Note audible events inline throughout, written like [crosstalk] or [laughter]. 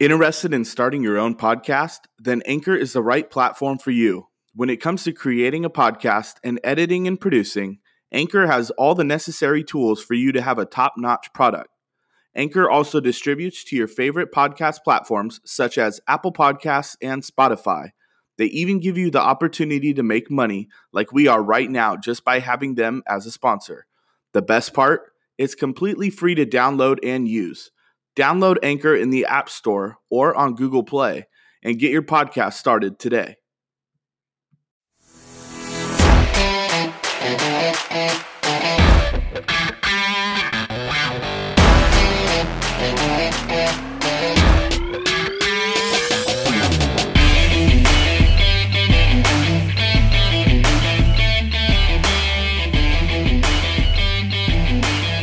Interested in starting your own podcast? Then Anchor is the right platform for you. When it comes to creating a podcast and editing and producing, Anchor has all the necessary tools for you to have a top notch product. Anchor also distributes to your favorite podcast platforms such as Apple Podcasts and Spotify. They even give you the opportunity to make money like we are right now just by having them as a sponsor. The best part? It's completely free to download and use. Download Anchor in the App Store or on Google Play and get your podcast started today.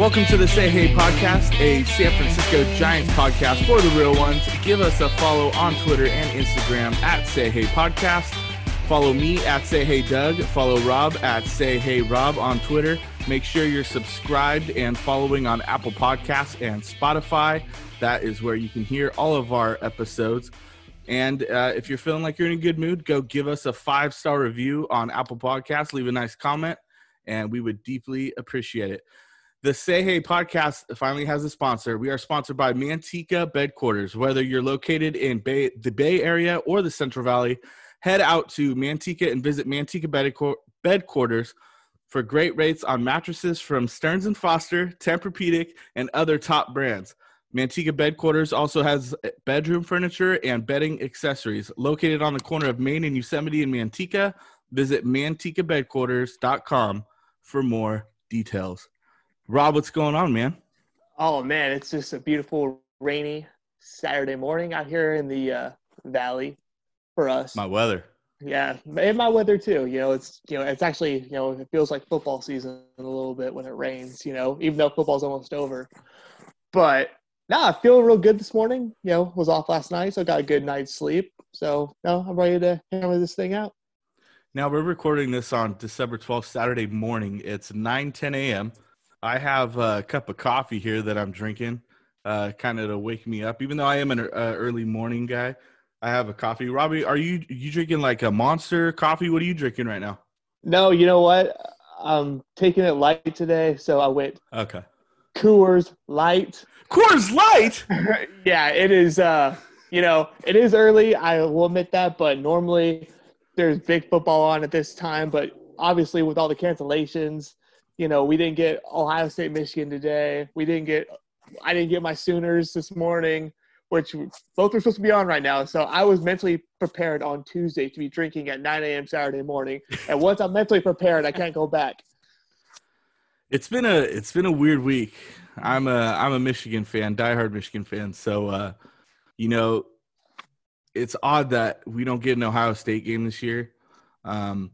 Welcome to the Say Hey podcast, a San Francisco Giants podcast for the real ones. Give us a follow on Twitter and Instagram at Say Hey Podcast. Follow me at Say Hey Doug. Follow Rob at Say Hey Rob on Twitter. Make sure you're subscribed and following on Apple Podcasts and Spotify. That is where you can hear all of our episodes. And uh, if you're feeling like you're in a good mood, go give us a five star review on Apple Podcasts. Leave a nice comment, and we would deeply appreciate it. The Say Hey podcast finally has a sponsor. We are sponsored by Manteca Bedquarters. Whether you're located in Bay, the Bay Area or the Central Valley, head out to Manteca and visit Manteca Bedquarters for great rates on mattresses from Stearns and Foster, Tempur-Pedic, and other top brands. Manteca Bedquarters also has bedroom furniture and bedding accessories. Located on the corner of Main and Yosemite in Manteca, visit mantecabedquarters.com for more details. Rob, what's going on, man? Oh man, it's just a beautiful rainy Saturday morning out here in the uh, valley for us. My weather. Yeah, and my weather too. You know, it's you know, it's actually you know, it feels like football season a little bit when it rains. You know, even though football's almost over. But nah, I feel real good this morning. You know, was off last night, so got a good night's sleep. So no, I'm ready to hammer this thing out. Now we're recording this on December 12th, Saturday morning. It's 9 10 a.m. I have a cup of coffee here that I'm drinking, uh, kind of to wake me up. Even though I am an uh, early morning guy, I have a coffee. Robbie, are you you drinking like a monster coffee? What are you drinking right now? No, you know what? I'm taking it light today, so I went. Okay. Coors Light. Coors Light. [laughs] yeah, it is. Uh, you know, it is early. I will admit that, but normally there's big football on at this time. But obviously, with all the cancellations, you know, we didn't get Ohio State, Michigan today. We didn't get, I didn't get my Sooners this morning, which both are supposed to be on right now. So I was mentally prepared on Tuesday to be drinking at 9 a.m. Saturday morning. And once I'm mentally prepared, I can't go back. It's been a it's been a weird week. I'm a I'm a Michigan fan, diehard Michigan fan. So uh, you know, it's odd that we don't get an Ohio State game this year. Um,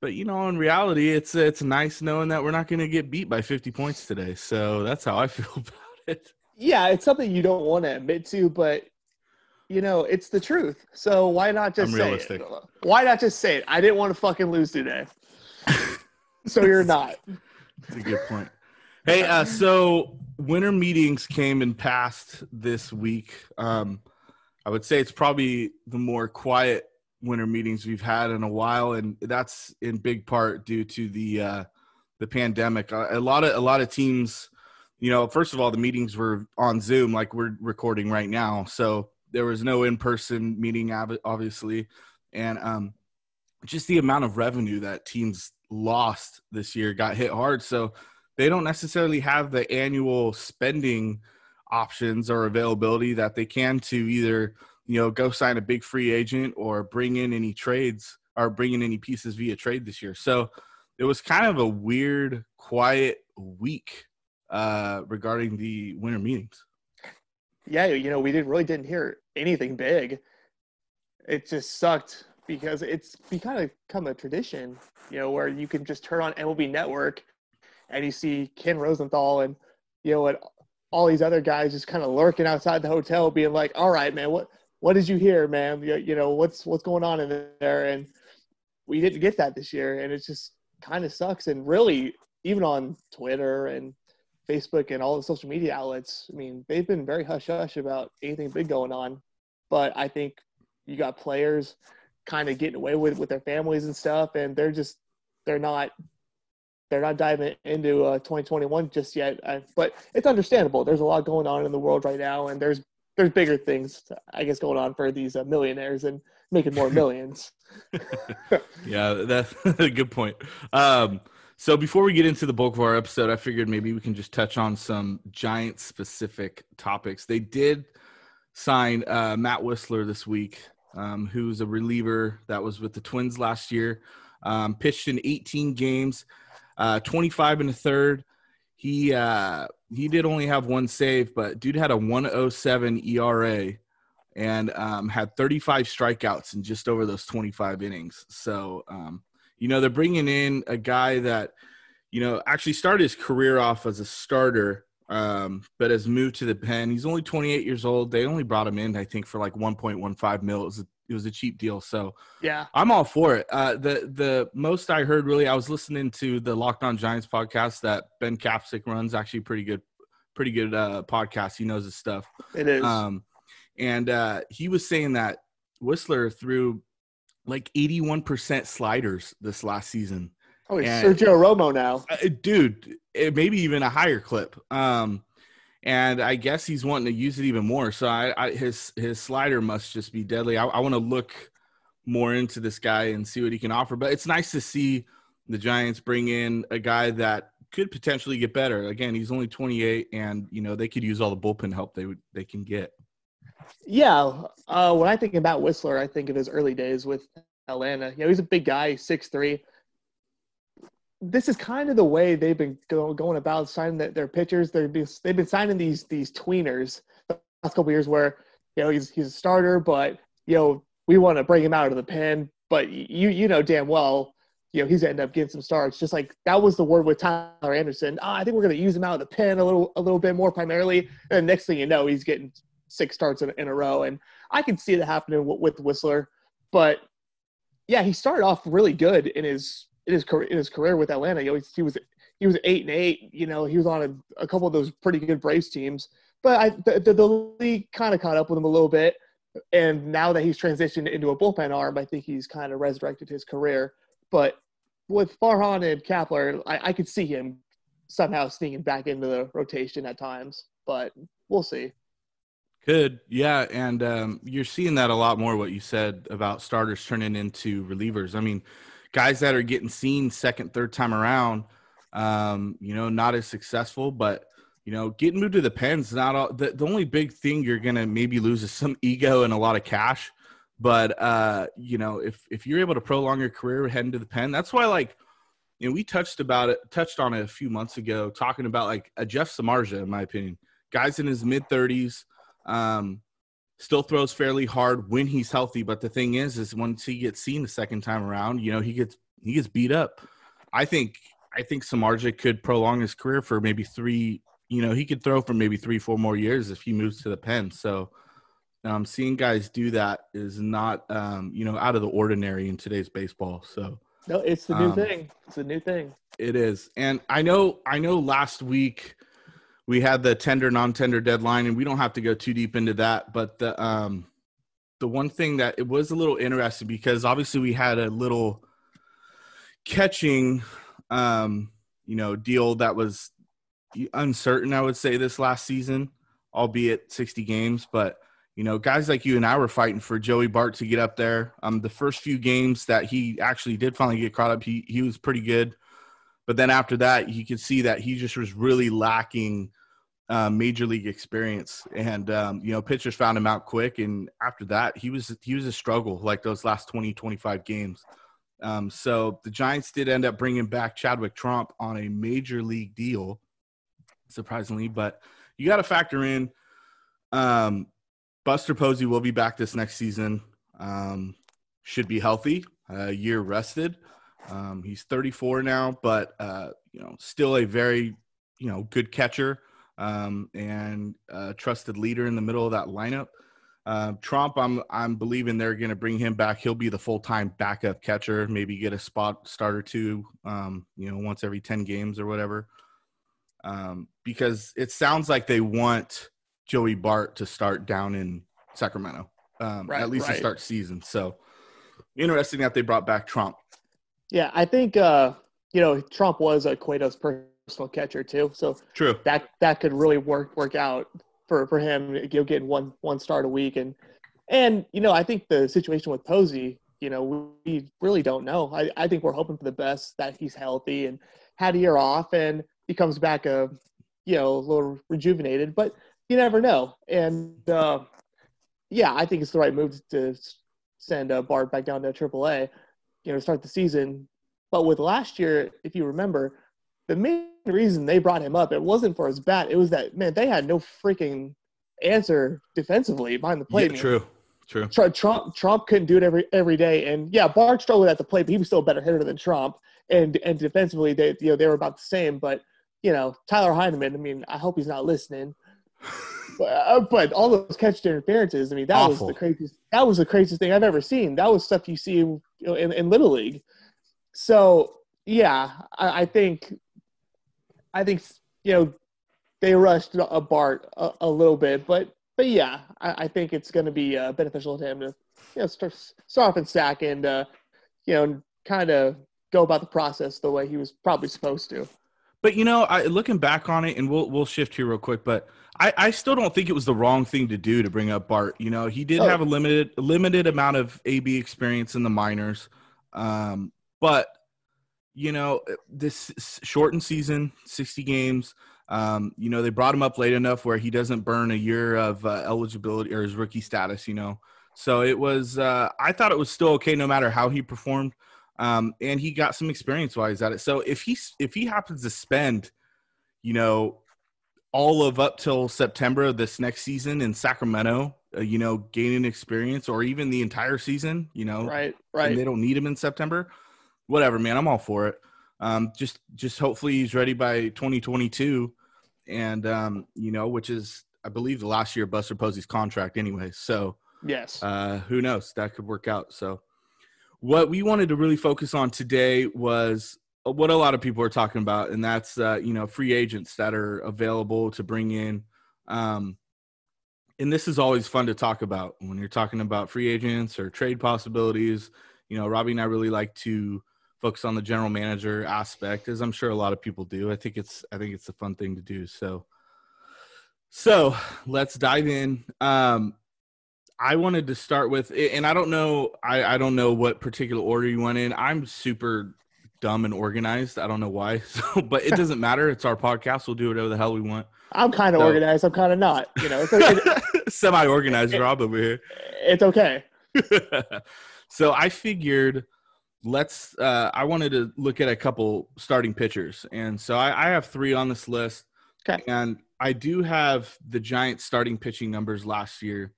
but you know, in reality, it's it's nice knowing that we're not going to get beat by 50 points today. So that's how I [laughs] feel about it. Yeah, it's something you don't want to admit to, but you know, it's the truth. So why not just I'm say realistic. it? Why not just say it? I didn't want to fucking lose today. [laughs] so you're not. That's a good point. Hey, uh, so winter meetings came and passed this week. Um, I would say it's probably the more quiet winter meetings we've had in a while, and that's in big part due to the uh, the pandemic. A, lot of a lot of teams, you know, first of all, the meetings were on Zoom, like we're recording right now, so there was no in person meeting, obviously, and um, just the amount of revenue that teams lost this year got hit hard. So they don't necessarily have the annual spending options or availability that they can to either you know, go sign a big free agent or bring in any trades or bring in any pieces via trade this year. So it was kind of a weird, quiet week uh, regarding the winter meetings. yeah, you know, we didn't really didn't hear anything big. It just sucked because it's become a, become a tradition, you know, where you can just turn on MLB Network and you see Ken Rosenthal and you know and all these other guys just kind of lurking outside the hotel, being like, "All right, man, what what did you hear, man? You, you know, what's what's going on in there?" And we didn't get that this year, and it just kind of sucks. And really, even on Twitter and Facebook and all the social media outlets, I mean, they've been very hush hush about anything big going on. But I think you got players kind of getting away with with their families and stuff, and they're just they're not they're not diving into uh, 2021 just yet. Uh, but it's understandable. There's a lot going on in the world right now, and there's there's bigger things, I guess, going on for these uh, millionaires and making more [laughs] millions. [laughs] yeah, [laughs] that's a good point. Um, so before we get into the bulk of our episode, I figured maybe we can just touch on some giant specific topics. They did sign uh, Matt Wisler this week, um, who's a reliever that was with the Twins last year. Um, pitched in 18 games, uh, 25 and a third. He uh, he did only have one save, but dude had a 107 ERA and um, had 35 strikeouts in just over those 25 innings. So, um, you know, they're bringing in a guy that, you know, actually started his career off as a starter, um, but has moved to the pen. He's only 28 years old. They only brought him in, I think, for like 1.15 mil. It was a, it was a cheap deal. So, yeah, I'm all for it. Uh, the the most I heard really, I was listening to the Locked On Giants podcast that Ben Kapsick runs. Actually, pretty good, pretty good uh, podcast. He knows his stuff. It is. Um, and uh, he was saying that Wisler threw like 81% sliders this last season. Oh, it's and, Sergio Romo now, uh, dude. It, maybe even a higher clip. Um, and I guess he's wanting to use it even more. So I, I his his slider must just be deadly. I, I want to look more into this guy and see what he can offer. But it's nice to see the Giants bring in a guy that could potentially get better. Again, he's only 28, and you know they could use all the bullpen help they they can get. Yeah, uh, when I think about Wisler, I think of his early days with Atlanta. You know, he's a big guy, six three. This is kind of the way they've been go, going about signing the, their pitchers. They've been, they've been signing these these tweeners the last couple years, where you know he's he's a starter, but you know we want to bring him out of the pen. But you you know damn well you know he's end up getting some starts. Just like that was the word with Tyler Anderson. Oh, I think we're going to use him out of the pen a little a little bit more primarily. And next thing you know, he's getting six starts in, in a row. And I can see that happening with, with Wisler. But yeah, he started off really good in his in his career in his career with Atlanta. He, he was he was eight and eight. You know, he was on a, a couple of those pretty good Braves teams. But I, the, the, the league kind of caught up with him a little bit. And now that he's transitioned into a bullpen arm, I think he's kind of resurrected his career. But with Farhan and Kapler, I, I could see him somehow sneaking back into the rotation at times. But we'll see. Could yeah, and um, you're seeing that a lot more. What you said about starters turning into relievers. I mean, guys that are getting seen second, third time around, um, you know, not as successful, but you know, getting moved to the pens. Not all. The, the only big thing you're gonna maybe lose is some ego and a lot of cash. But uh, you know, if if you're able to prolong your career heading to the pen, that's why like you know we touched about it, touched on it a few months ago, talking about like a Jeff Samardzija, in my opinion, guys in his mid thirties um, still throws fairly hard when he's healthy. But the thing is, is once he gets seen the second time around, you know, he gets he gets beat up. I think I think Samardzija could prolong his career for maybe three. You know, he could throw for maybe three, four more years if he moves to the pen. So, um, seeing guys do that is not, um, you know, out of the ordinary in today's baseball. So, no, it's the new um, thing. It's the new thing. It is, and I know, I know. Last week, we had the tender non-tender deadline and we don't have to go too deep into that but the um the one thing that it was a little interesting because obviously we had a little catching um you know deal that was uncertain i would say this last season albeit 60 games but you know guys like you and i were fighting for joey bart to get up there. Um the first few games that he actually did finally get caught up he he was pretty good but then after that you could see that he just was really lacking uh, major league experience, and um, you know pitchers found him out quick. And after that, he was he was a struggle like those last 20, 25 games. Um, so the Giants did end up bringing back Chadwick Tromp on a major league deal, surprisingly. But you got to factor in Um, Buster Posey will be back this next season. Um, should be healthy, a year rested. Um, he's 34 now, but uh, you know, still a very you know good catcher um, and a trusted leader in the middle of that lineup. Uh, Tromp, I'm I'm believing they're going to bring him back. He'll be the full time backup catcher. Maybe get a spot start or two, um, you know, once every ten games or whatever. Um, because it sounds like they want Joey Bart to start down in Sacramento, um, Right, at least right. to start season. So interesting that they brought back Tromp. Yeah, I think uh, you know Tromp was a Cueto's personal catcher too, so True. that that could really work work out for for him. You know, getting one one start a week, and and you know I think the situation with Posey, you know, we really don't know. I I think we're hoping for the best that he's healthy and had a year off and he comes back a you know a little rejuvenated, but you never know. And uh, yeah, I think it's the right move to send uh, Bart back down to AAA, you know, start the season. But with last year, if you remember, the main reason they brought him up, it wasn't for his bat. It was that man, they had no freaking answer defensively behind the plate. Yeah, true. True. Tr- Tromp Tromp couldn't do it every every day, and yeah, Bart struggled at the plate, but he was still a better hitter than Tromp. And and defensively, they you know they were about the same. But you know Tyler Heineman, I mean, I hope he's not listening. [laughs] But, uh, but all those catch interferences, I mean, that Awful. was the craziest. That was the craziest thing I've ever seen. That was stuff you see you know, in, in little league. So yeah, I, I think, I think you know, they rushed a Bart a, a little bit, but but yeah, I, I think it's going to be uh, beneficial to him to you know start start off in sack and uh, you know kind of go about the process the way he was probably supposed to. But you know, I looking back on it, and we'll we'll shift here real quick. But I, I still don't think it was the wrong thing to do to bring up Bart. You know, he did Oh. have a limited limited amount of AB experience in the minors, um, but you know, this shortened season, sixty games. Um, you know, they brought him up late enough where he doesn't burn a year of uh, eligibility or his rookie status. You know, so it was. Uh, I thought it was still okay no matter how he performed um, and he got some experience wise at it. So if he if he happens to spend, you know, all of up till September of this next season in Sacramento, uh, you know, gaining experience, or even the entire season, you know, Right, right. and they don't need him in September, whatever, man, I'm all for it. Um, just just hopefully he's ready by 2022, and um, you know, which is I believe the last year of Buster Posey's contract anyway. So Yes. uh, who knows? That could work out. So, what we wanted to really focus on today was what a lot of people are talking about, and that's uh, you know free agents that are available to bring in. Um, and this is always fun to talk about when you're talking about free agents or trade possibilities. You know, Robbie and I really like to focus on the general manager aspect, as I'm sure a lot of people do. I think it's I think it's a fun thing to do. So, so let's dive in. Um, I wanted to start with, and I don't know, I, I don't know what particular order you went in. I'm super dumb and organized. I don't know why, [laughs] so, but it doesn't matter. It's our podcast. We'll do whatever the hell we want. I'm kind of so- organized. I'm kind of not. You know, it's, it, [laughs] Semi-organized, Rob over here. it's okay. [laughs] so I figured let's. Uh, I wanted to look at a couple starting pitchers, and so I, I have three on this list. Okay. and I do have the Giants starting pitching numbers last year,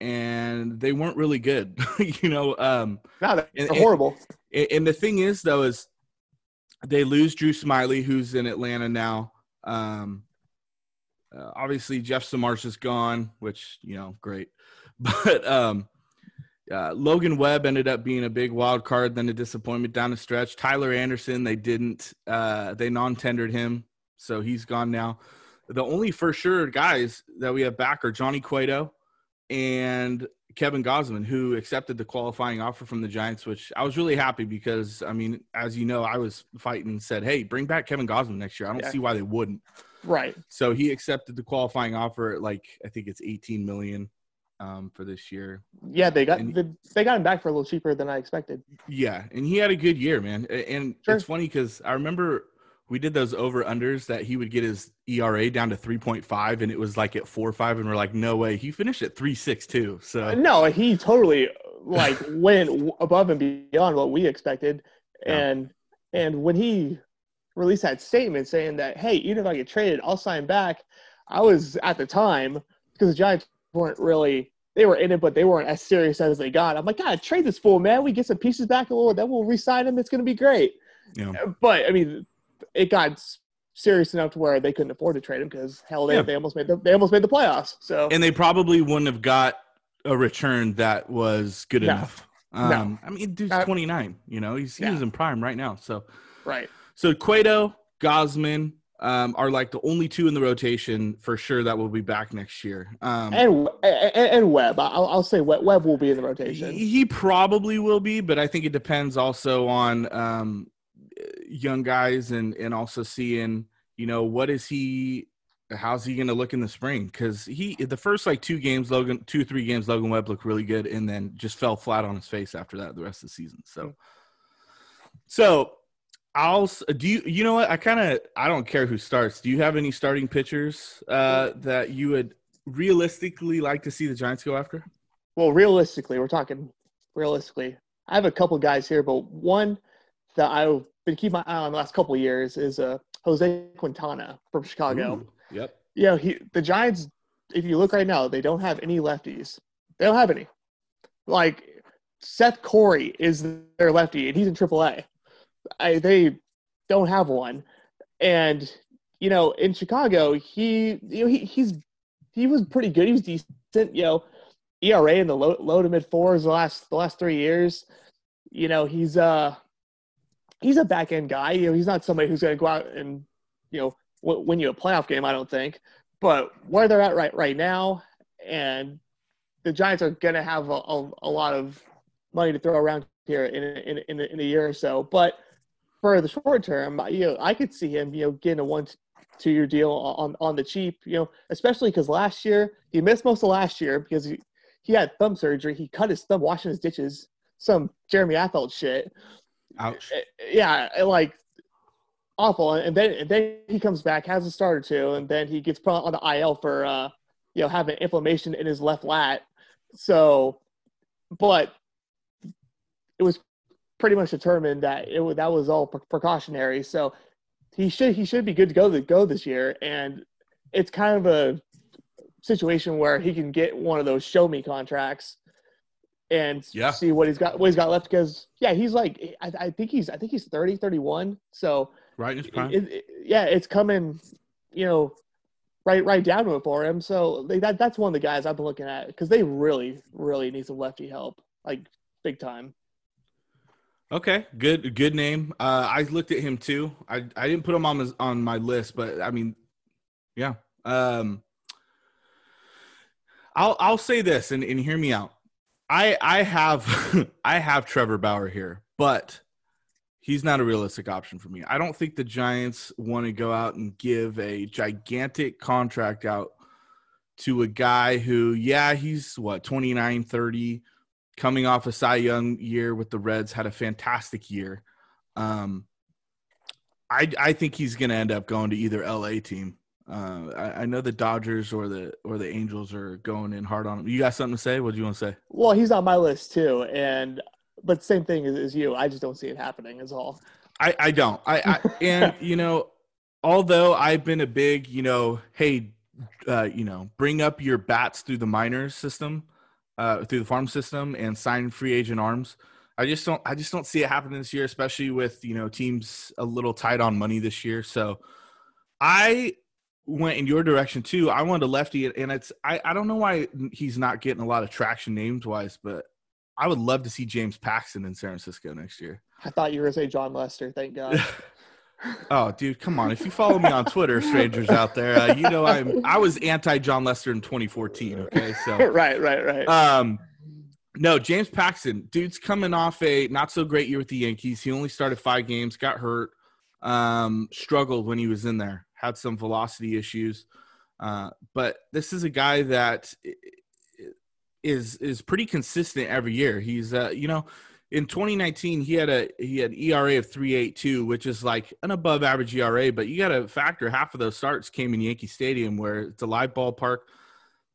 and they weren't really good. [laughs] you know, um, No, they're And- horrible. and, and the thing is, though, is they lose Drew Smyly, who's in Atlanta now. Um, uh, obviously, Jeff Samar's is gone, which you know, great. [laughs] But um, uh, Logan Webb ended up being a big wild card, then a disappointment down the stretch. Tyler Anderson, they didn't, uh, they non-tendered him, so he's gone now. The only for sure guys that we have back are Johnny Cueto and Kevin Gausman, who accepted the qualifying offer from the Giants, which I was really happy because, I mean, as you know, I was fighting and said, hey, bring back Kevin Gausman next year. I don't Yeah. see why they wouldn't. Right. So he accepted the qualifying offer at like, I think it's 18 million um, for this year. Yeah, they got And- they, got him back for a little cheaper than I expected. Yeah. And he had a good year, man. And Sure. it's funny because I remember we did those over unders that he would get his ERA down to 3.5 and it was like at 4 5. And we're like, no way. He finished at 3.6 too. So No, he totally like [laughs] went above and beyond what we expected, Yeah. and and when he released that statement saying that, hey, even if I get traded, I'll sign back. I was at the time because the Giants weren't really they were in it, but they weren't as serious as they got. I'm like, God, trade this fool, man. We get some pieces back, and then we'll re-sign him. It's going to be great. Yeah. But I mean, it got serious enough to where they couldn't afford to trade him because hell, they, yeah. they almost made the they almost made the playoffs. So and they probably wouldn't have got a return that was good no. enough. Um, no. I mean, dude's uh, 29. You know, he's he's yeah. in prime right now. So right. So Cueto, Gausman, um, are like the only two in the rotation for sure that will be back next year. Um, and, and, and Webb, I'll, I'll say Webb will be in the rotation. He, he, probably will be, but I think it depends also on um, young guys and and also seeing you know what is he how's he going to look in the spring because he the first like two games logan two three games logan webb looked really good and then just fell flat on his face after that the rest of the season so so i'll do you you know what i kind of i don't care who starts do you have any starting pitchers uh that you would realistically like to see the giants go after well realistically we're talking realistically i have a couple guys here but one that i've been keeping my eye on the last couple years is uh jose quintana from chicago Ooh Yep. Yeah, he the Giants. If you look right now, they don't have any lefties. They don't have any. Like Seth Corry is their lefty, and he's in AAA. I, they don't have one, and you know, in Chicago, he you know he he's he was pretty good. He was decent. You know, ERA in the low, low to mid fours the last the last three years. You know, he's uh he's a back end guy. You know, he's not somebody who's going to go out and you know win you a playoff game, I don't think. But where they're at right right now, and the Giants are going to have a, a, a, lot of money to throw around here in in, in, in a year or so. But for the short term, you know, I could see him, you know, getting a one two year deal on on the cheap, you know, especially because last year he missed most of last year because he, he had thumb surgery. He cut his thumb washing his dishes, some Jeremy Affeldt shit. Ouch. Eh, eh, yeah, eh, like awful. And then and then he comes back, has a start or two, and then he gets put on the IL for uh, you know having inflammation in his left lat. So, but it was pretty much determined that it that was all precautionary. So he should he should be good to go to go this year, and it's kind of a situation where he can get one of those show me contracts and yeah. see what he's got what he's got left because yeah he's like I, I, think he's I think he's 30 31 so right prime. It, it, yeah, it's coming, you know, right right down to it for him. So they, that that's one of the guys I've been looking at because they really really need some lefty help, like big time. Okay, good good name. Uh, I looked at him too. I I didn't put him on on my list, but I mean, yeah. Um, I'll I'll say this and, and hear me out. I I have [laughs] I have Trevor Bauer here, but he's not a realistic option for me. I don't think the Giants want to go out and give a gigantic contract out to a guy who, yeah, he's what, 29, 30, coming off a Cy Young year with the Reds, had a fantastic year. Um, I, I think he's going to end up going to either LA team. Uh, I, I, know the Dodgers or the or the Angels are going in hard on him. You got something to say? What do you want to say? Well, he's on my list too, and but same thing as, as, you. I just don't see it happening. Is all. I I don't. I, I [laughs] and you know, although I've been a big you know, hey, uh, you know, bring up your bats through the minors system, uh, through the farm system, and sign free agent arms. I just don't. I just don't see it happening this year, especially with you know teams a little tight on money this year. So, I went in your direction too. I wanted a lefty, and it's I, I don't know why he's not getting a lot of traction names wise, but I would love to see James Paxton in San Francisco next year. I thought you were going to say Jon Lester. Thank God. [laughs] oh, dude, come on! If you follow me on Twitter, strangers out there, uh, you know I'm I was anti Jon Lester in 2014. Okay, so [laughs] right, right, right. Um, no, James Paxton, dude's coming off a not so great year with the Yankees. He only started five games, got hurt, um, struggled when he was in there, had some velocity issues. Uh, but this is a guy that is is pretty consistent every year. He's uh, you know, in 2019 he had a he had ERA of 3.82, which is like an above average ERA, but you got to factor half of those starts came in Yankee Stadium where it's a live ballpark.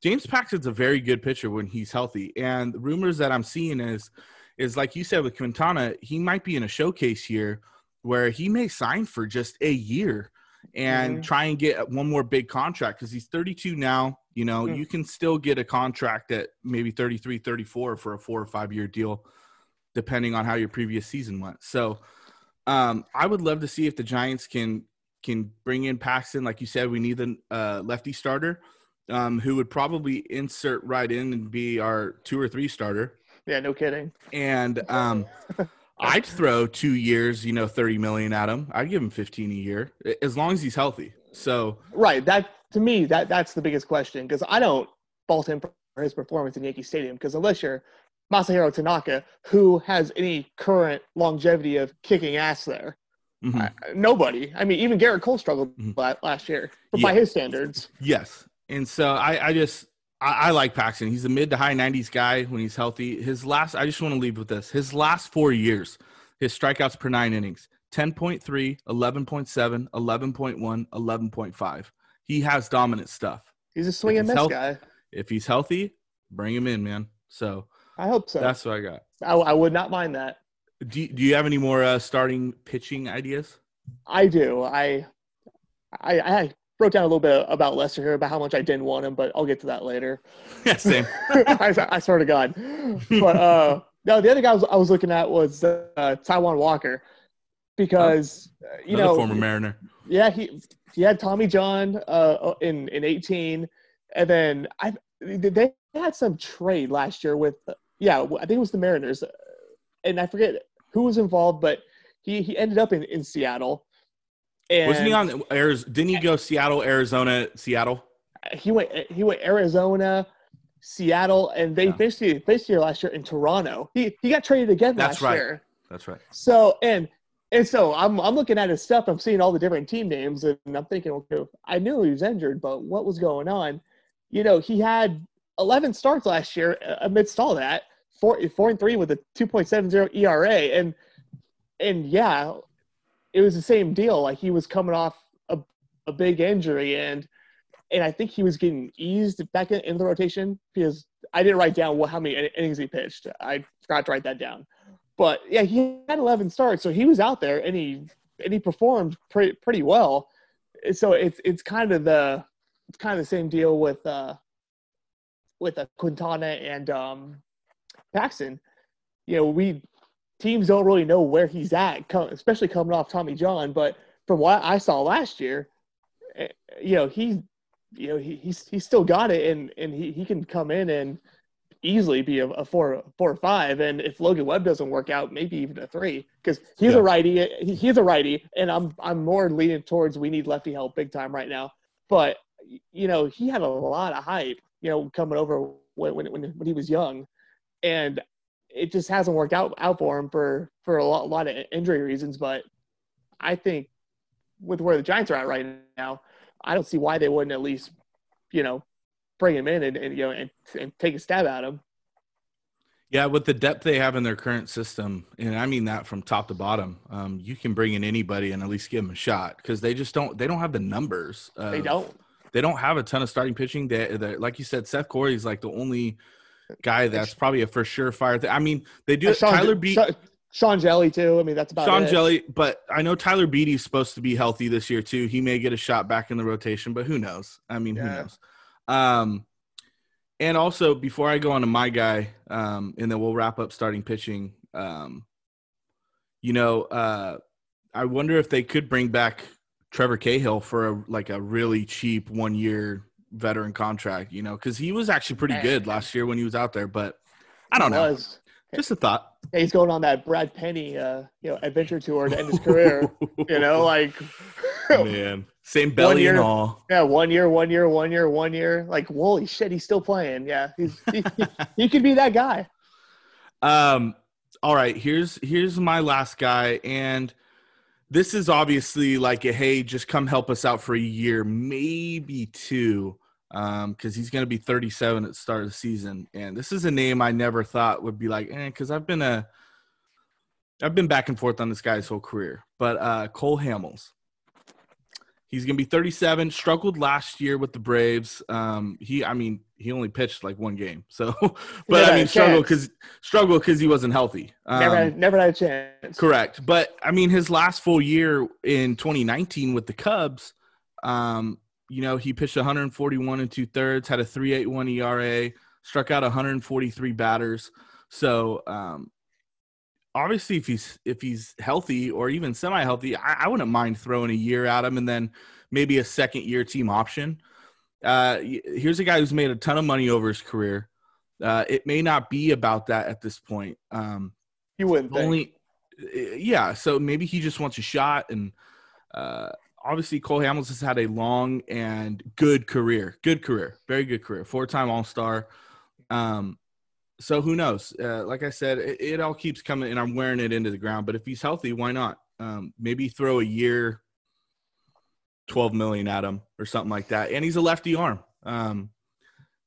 James Paxton's a very good pitcher when he's healthy, and the rumors that I'm seeing is is like you said with Quintana, he might be in a showcase here where he may sign for just a year and mm-hmm. try and get one more big contract because he's 32 now You know, Hmm. you can still get a contract at maybe 33, 34 for a four or five year deal, depending on how your previous season went. So um, I would love to see if the Giants can can bring in Paxton. Like you said, we need a uh, lefty starter um, who would probably insert right in and be our two or three starter. Yeah, no kidding. And um, [laughs] I'd throw two years, you know, 30 million at him. I'd give him 15 a year as long as he's healthy. So Right. That to me, that that's the biggest question because I don't fault him for his performance in Yankee Stadium because unless you're Masahiro Tanaka, who has any current longevity of kicking ass there, mhm. I- nobody. I mean, even Gerrit Cole struggled Mhm. la- last year, but by his standards. yes. And so I, I just, I, I like Paxton. He's a mid to high 90s guy when he's healthy. His last, I just want to leave with this. His last four years, his strikeouts per nine innings 10.3, 11.7, 11.1, 11.5. He has dominant stuff. He's a swing and miss health- guy. If he's healthy, bring him in, man. So I hope so. that's what I got. I, I would not mind that. Do, do you have any more uh, starting pitching ideas? I do. I, I, I wrote down a little bit about Lester here about how much I didn't want him, but I'll get to that later. Yeah, [laughs] same. [laughs] I, I swear to God. But uh, no, the other guy I was, I was looking at was uh, Taijuan Walker because uh, you know, former Mariner. yeah, he he had Tommy John uh, in in 18, and then I they had some trade last year with yeah, I think it was the Mariners, uh, and I forget who was involved, but he he ended up in in Seattle. And Wasn't he on Arizona? Didn't he go Seattle, Arizona, Seattle? he went he went Arizona, Seattle, and they Yeah. finished the finished the year last year in Toronto. He he got traded again That's last right. year. That's right. So and and so I'm I'm looking at his stuff. I'm seeing all the different team names, and I'm thinking, okay, I knew he was injured, but what was going on? You know, he had 11 starts last year uh, amidst all that, four four and three with a 2.70 ERA, and and yeah, it was the same deal. Like he was coming off a, a big injury, and and I think he was getting eased back in, in the rotation because I didn't write down what how many innings he pitched. I forgot to write that down. But yeah, he had 11 starts, so he was out there and he and he performed pretty pretty well. So it's it's kind of the it's kind of the same deal with uh with uh, Quintana and um Paxton. You know, we teams don't really know where he's at, especially coming off Tommy John. But from what I saw last year, eh, you know, he you know he he's he's still got it, and and he he can come in and easily be a, a four four or five. And if Logan Webb doesn't work out, maybe even a three because he's Yeah. a righty. He, he's a righty, and I'm I'm more leaning towards we need lefty help big time right now. But you know, he had a lot of hype, you know, coming over when when when, when he was young, and it just hasn't worked out out for him for for a lot, a lot of injury reasons. But I think with where the Giants are at right now, I don't see why they wouldn't at least, you know, bring him in and, and you know and, and take a stab at him. Yeah, with the depth they have in their current system, and I mean that from top to bottom, um, you can bring in anybody and at least give them a shot because they just don't. They don't have the numbers. Uh, They don't. They don't have a ton of starting pitching. That, like you said, Seth Corry is like the only guy that's probably a for sure fire. Th- I mean, they do Uh. Sean, Tyler Beede. Sean, Sean Hjelle too. I mean, that's about Sean it. Hjelle, but I know Tyler Beede's supposed to be healthy this year too. He may get a shot back in the rotation, but who knows? I mean, who knows? Um, and also before I go on to my guy, um, and then we'll wrap up starting pitching. Um, you know, uh, I wonder if they could bring back Trevor Cahill for a, like a really cheap one year veteran contract. You know, because he was actually pretty good last year when he was out there, but I don't know. was. Just a thought. Yeah, he's going on that Brad Penny, uh, you know, adventure [laughs] tour to end his career. you know, like [laughs] man, same belly and year. all. yeah, one year, one year, one year, one year. Like, holy shit, he's still playing. Yeah, he's he, he, [laughs] he could be that guy. Um, all right, here's here's my last guy, and this is obviously like a hey, just come help us out for a year, maybe two, um, because he's gonna be 37 at the start of the season, and this is a name I never thought would be like, eh, because I've been a I've been back and forth on this guy's whole career, but uh, Cole Hamels. He's gonna be 37. Struggled last year with the Braves. Um, he, I mean, he only pitched like one game, so. [laughs] But had I mean, struggle because struggle because he wasn't healthy. Never, Um, had, never had a chance. correct, but I mean, his last full year in 2019 with the Cubs, um, you know, he pitched 141 and two thirds, had a 3.81 ERA, struck out 143 batters. So um, obviously, if he's if he's healthy or even semi healthy, I, I, wouldn't mind throwing a year at him and then maybe a second year team option. Uh, here's a guy who's made a ton of money over his career. Uh, it may not be about that at this point. Um, you wouldn't only, think. yeah. So maybe he just wants a shot, and uh, obviously Cole Hamels has had a long and good career, good career, very good career, four-time All-Star. Um, so who knows? Uh, like I said, it, it, all keeps coming, and I'm wearing it into the ground. But if he's healthy, why not? Um, maybe throw a year, twelve million at him or something like that. And he's a lefty arm. Um,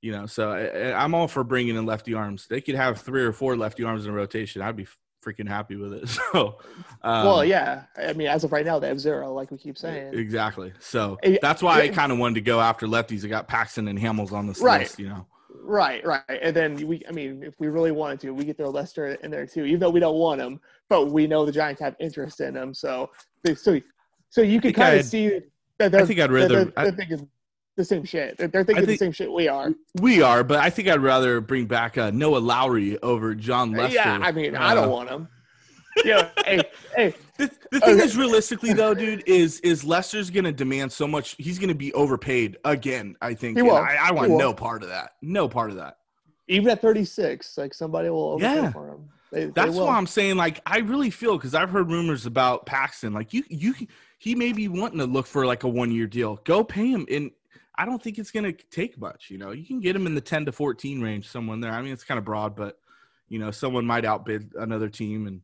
you know, so I, am all for bringing in lefty arms. They could have three or four lefty arms in rotation. I'd be freaking happy with it. [laughs] So, um, well, yeah. I mean, as of right now, they have zero, like we keep saying. Exactly. So that's why I kind of wanted to go after lefties. I got Paxton and Hamels on this right. list. You know. Right, right. And then we, I mean, if we really wanted to, we could throw Lester in there too, even though we don't want him, but we know the Giants have interest in him. So, they, so, so you can kind of see that. I think I'd rather. They're, they're thinking the same shit. They're, they're thinking think, the same shit we are. We are, but I think I'd rather bring back uh, Noah Lowry over Jon Lester. Yeah, I mean, uh, I don't want him. yeah, hey, hey. The, the thing okay. is, realistically though, dude, is is Lester's gonna demand so much. He's gonna be overpaid again. I think. He will. I, I want no part of that. No part of that. Even at 36, like somebody will overpay yeah. for him. They, That's they why I'm saying, like, I really feel because I've heard rumors about Paxton. Like, you, you, he may be wanting to look for like a one year deal. Go pay him, and I don't think it's gonna take much. You know, you can get him in the 10 to 14 range, someone there. I mean, it's kind of broad, but you know, someone might outbid another team, and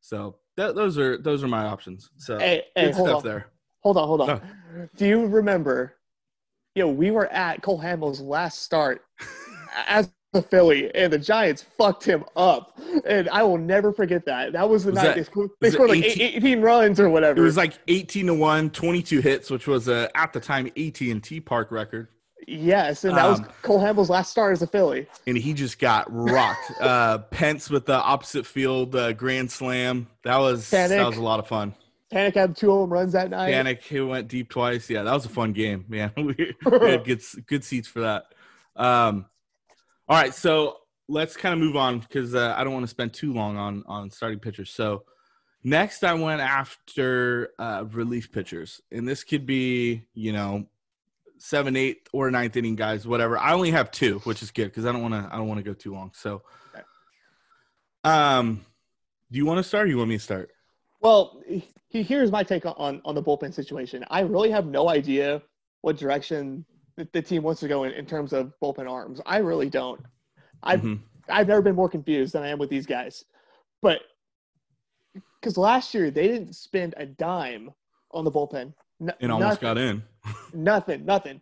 so th- those are those are my options. So hey, hey, hold on. there. Hold on, hold on. No. Do you remember? You know, we were at Cole Hamels' last start [laughs] as the Philly, and the Giants fucked him up, and I will never forget that. That was the was night that, they scored, they scored like 18, 18, runs or whatever. It was like 18 to 1, 22 hits, which was uh, at the time AT&T Park record. Yes, and that um, was Cole Hamels' last start as a Philly. And he just got rocked. [laughs] uh, Pence with the opposite field uh, grand slam. That was Panik. that was a lot of fun. Panik had two home runs that night. Panik he went deep twice. Yeah, that was a fun game, man. [laughs] we, we [laughs] had good good seats for that. Um, all right, so let's kind of move on because uh, I don't want to spend too long on on starting pitchers. So next, I went after uh, relief pitchers, and this could be you know seven, eight, or ninth inning guys, whatever. I only have two, which is good because I don't want to. I don't want to go too long. So, okay. um, do you want to start? or You want me to start? Well, he, here's my take on on the bullpen situation. I really have no idea what direction the, the team wants to go in in terms of bullpen arms. I really don't. I've mm-hmm. I've never been more confused than I am with these guys, but because last year they didn't spend a dime on the bullpen. No, and almost nothing. got in. [laughs] nothing, nothing.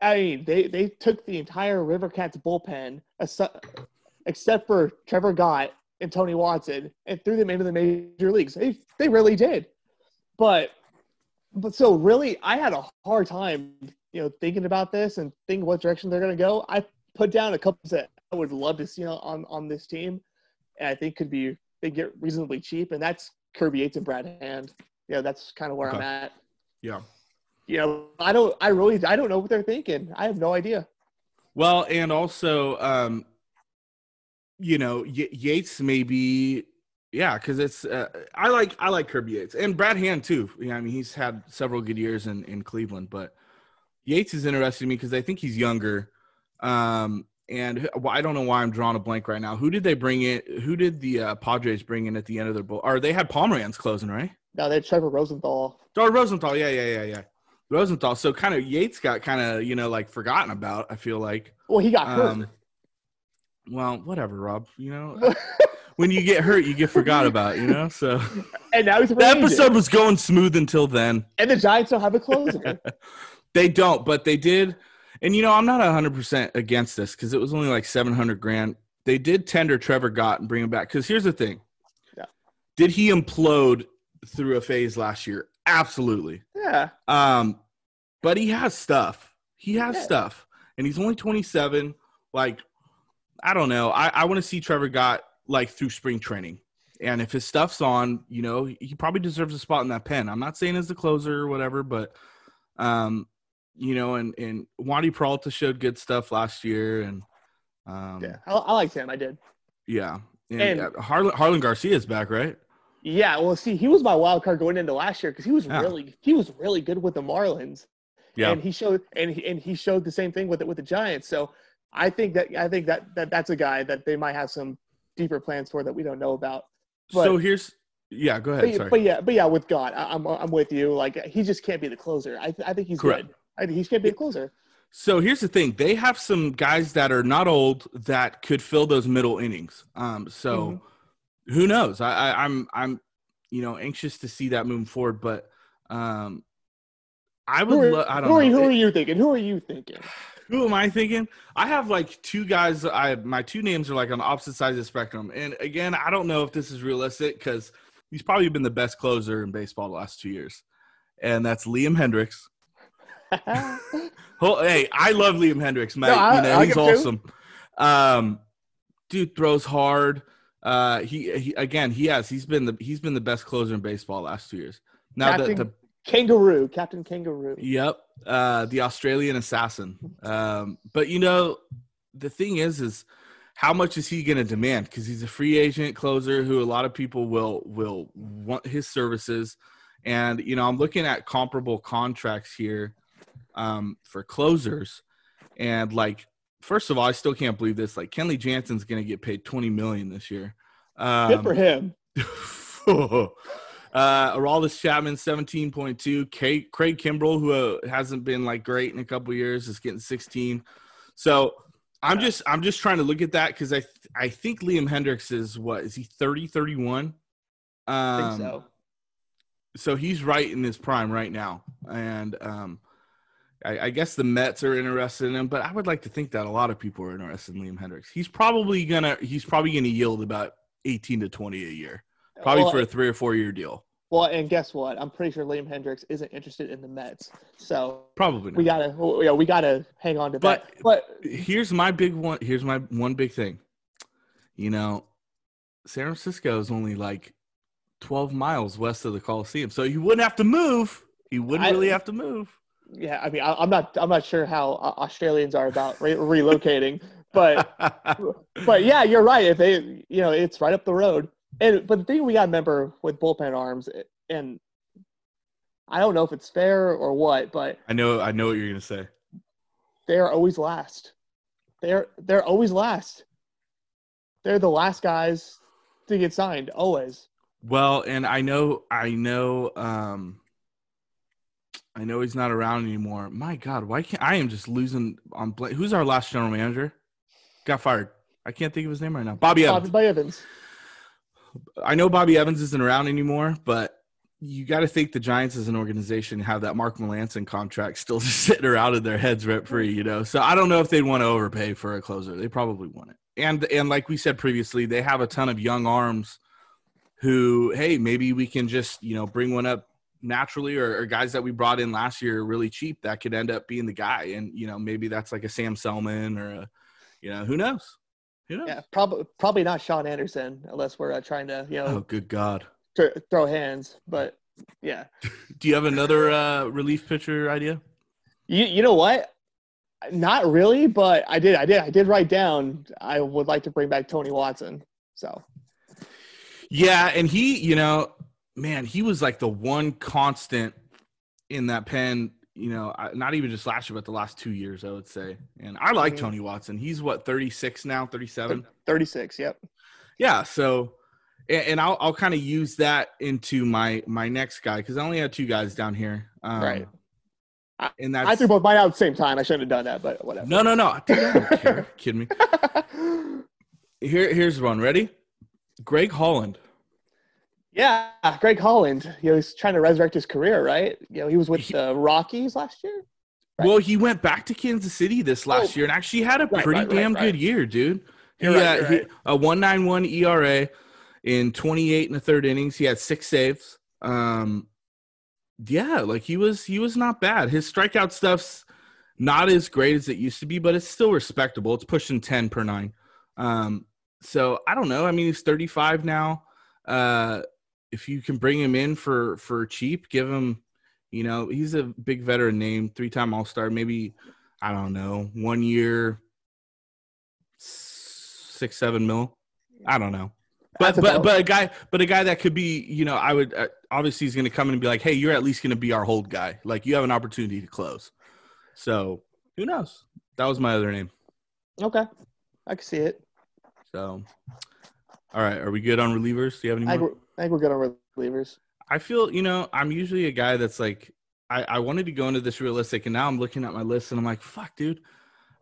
I mean, they they took the entire River Cats bullpen, except for Trevor Gott and Tony Watson, and threw them into the major leagues. They they really did, but but so really, I had a hard time, you know, thinking about this and thinking what direction they're going to go. I put down a couple that I would love to see on on this team, and I think could be they get reasonably cheap, and that's Kirby Yates and Brad Hand. Yeah, that's kind of where okay. I'm at. Yeah. You know, I don't, I really, I don't know what they're thinking. I have no idea. Well, and also, um, you know, y- Yates maybe, yeah, because it's, uh, I like, I like Kirby Yates and Brad Hand too. Yeah, I mean, he's had several good years in in Cleveland, but Yates is interesting to me because I think he's younger. Um, and I don't know why I'm drawing a blank right now. Who did they bring in? Who did the uh, Padres bring in at the end of their bull? Or they had Pomeranz closing, right? No, they had Trevor Rosenthal. Oh, Rosenthal. Yeah, yeah, yeah, yeah. Rosenthal. So kind of Yates got kind of you know like forgotten about. I feel like. Well, he got hurt. Um, well, whatever, Rob. You know, when you get hurt, you get forgot about. You know, so. [laughs] And now he's. The episode was going smooth until then. And the Giants don't have a closer. [laughs] they don't, but they did. And you know, I'm not 100 percent against this because it was only like 700 grand. They did tender Trevor Gott and bring him back. Because here's the thing. Yeah. Did he implode through a phase last year? Absolutely. Yeah. Um, but he has stuff. He has yeah. stuff, and he's only 27. Like, I don't know. I, I want to see Trevor Gott like through spring training. And if his stuff's on, you know, he probably deserves a spot in that pen. I'm not saying as the closer or whatever, but um, you know, and and Wandy Peralta showed good stuff last year, and um, Yeah, I, I liked him. I did. yeah, and, And- uh, Jarlin Jarlin Garcia is back, right? Yeah, well, see, he was my wild card going into last year because he was Yeah. really he was really good with the Marlins. Yeah, and he showed and he, and he showed the same thing with it with the Giants. So I think that I think that, that that's a guy that they might have some deeper plans for that we don't know about. But, so here's yeah, go ahead. but, Sorry. but yeah, but yeah, with Gott, I, I'm I'm with you. Like he just can't be the closer. I I think he's Correct. good. I think he can't be a closer. So here's the thing: they have some guys that are not old that could fill those middle innings. Um, so Mm-hmm. Who knows? I, I, I'm I'm you know anxious to see that moving forward, but um, I Who would. are, Lo- I don't who are you, know. who are you thinking? Who are you thinking? [sighs] Who am I thinking? I have like two guys. I my two names are like on opposite sides of the spectrum, and again, I don't know if this is realistic because he's probably been the best closer in baseball the last two years, and that's Liam Hendriks. [laughs] Hey, I love Liam Hendriks, mate. I- you know, I he's like him too. awesome. Um, dude throws hard. Uh, he, he again, he has. He's been the he's been the best closer in baseball last two years. Now the, the Kangaroo, Captain Kangaroo. yep, uh, the Australian assassin. Um, but you know, the thing is, is how much is he going to demand? Because he's a free agent closer who a lot of people will will want his services. And you know, I'm looking at comparable contracts here um, for closers, and like, first of all, I still can't believe this. Like, Kenley Jansen's going to get paid 20 million this year. Um, Good for him. [laughs] uh Aroldis Chapman 17.2 Craig, Craig Kimbrel who uh, hasn't been like great in a couple years is getting 16 so I'm just I'm just trying to look at that because I th- I think Liam Hendriks is what is he 30 31 um I think so. so he's right in his prime right now and um I, I guess the Mets are interested in him, but I would like to think that a lot of people are interested in Liam Hendriks. He's probably gonna he's probably gonna yield about 18 to 20 a year, probably Well, for a three or four year deal. Well, and guess what? I'm pretty sure Liam Hendriks isn't interested in the Mets. So Probably we gotta, oh, yeah, we gotta hang on to But- that. But Here's my big one. Here's my one big thing. You know, San Francisco is only like 12 miles west of the Coliseum, so he wouldn't have to move. He wouldn't I- really have to move. Yeah, I mean, I, I'm not, I'm not sure how uh, Australians are about re- relocating, but, but yeah, you're right. If they, you know, it's right up the road. And but the thing we gotta remember with bullpen arms, and I don't know if it's fair or what, but I know. I know what you're gonna say. they're always last. They're they're always last. They're the last guys to get signed, always. Well, and I know, I know, um, I know he's not around anymore. My God, why can't I am just losing on blank. Who's our last general manager? Got fired. I can't think of his name right now. Bobby Evans. Bobby Evans. I know Bobby Evans isn't around anymore, but you got to think the Giants as an organization have that Mark Melancon contract still [laughs] just sitting around in their heads rent free, you know. So I don't know if they'd want to overpay for a closer. They probably want it. And and like we said previously, they have a ton of young arms who, hey, maybe we can just you know bring one up naturally, or, or guys that we brought in last year really cheap that could end up being the guy. And you know maybe that's like a Sam Selman or a, you know, who knows? Who knows? Yeah, probably probably not Shaun Anderson unless we're uh, trying to you know. Oh, good God. th- throw hands. But yeah, [laughs] Do you have another uh, relief pitcher idea? you you know what? Not really, but I did I did I did write down I would like to bring back Tony Watson. So Yeah, and he, you know, man, he was like the one constant in that pen. You know, not even just last year, but the last two years, I would say. And I like Mhm. Tony Watson. He's what thirty six now, thirty seven. thirty six. Yep. Yeah, so and, I'll I'll kind of use that into my my next guy because I only had two guys down here. Um, Right. I- And that's I threw both mine out at the same time. I shouldn't have done that, but whatever. no, no, no. Dude, I don't care. [laughs] Kidding me? Here, here's one. Ready? Greg Holland. Yeah, Greg Holland. You know, he's trying to resurrect his career, right? You know, he was with the Rockies last year. Right. Well, he went back to Kansas City this last Oh. year and actually had a Right, pretty right, damn good year, dude. He, You're right, uh, you're he- a 191 ERA in 28 and a third innings. He had six saves. Um, yeah, like he was he was not bad. His strikeout stuff's not as great as it used to be, but it's still respectable. It's pushing 10 per nine. Um, so I don't know. I mean, he's 35 now. Uh, if you can bring him in for for cheap, give him You know, he's a big veteran name, three time All Star. Maybe I don't know, one year, six seven mil. I don't know. But That's but about- but a guy but a guy that could be you know I would uh, obviously he's going to come in and be like hey you're at least going to be our hold guy like you have an opportunity to close so who knows that was my other name Okay, I can see it. so all right are we good on relievers do you have any more I think we're good on relievers. I feel you know I'm usually a guy that's like I I wanted to go into this realistic and now I'm looking at my list and I'm like fuck dude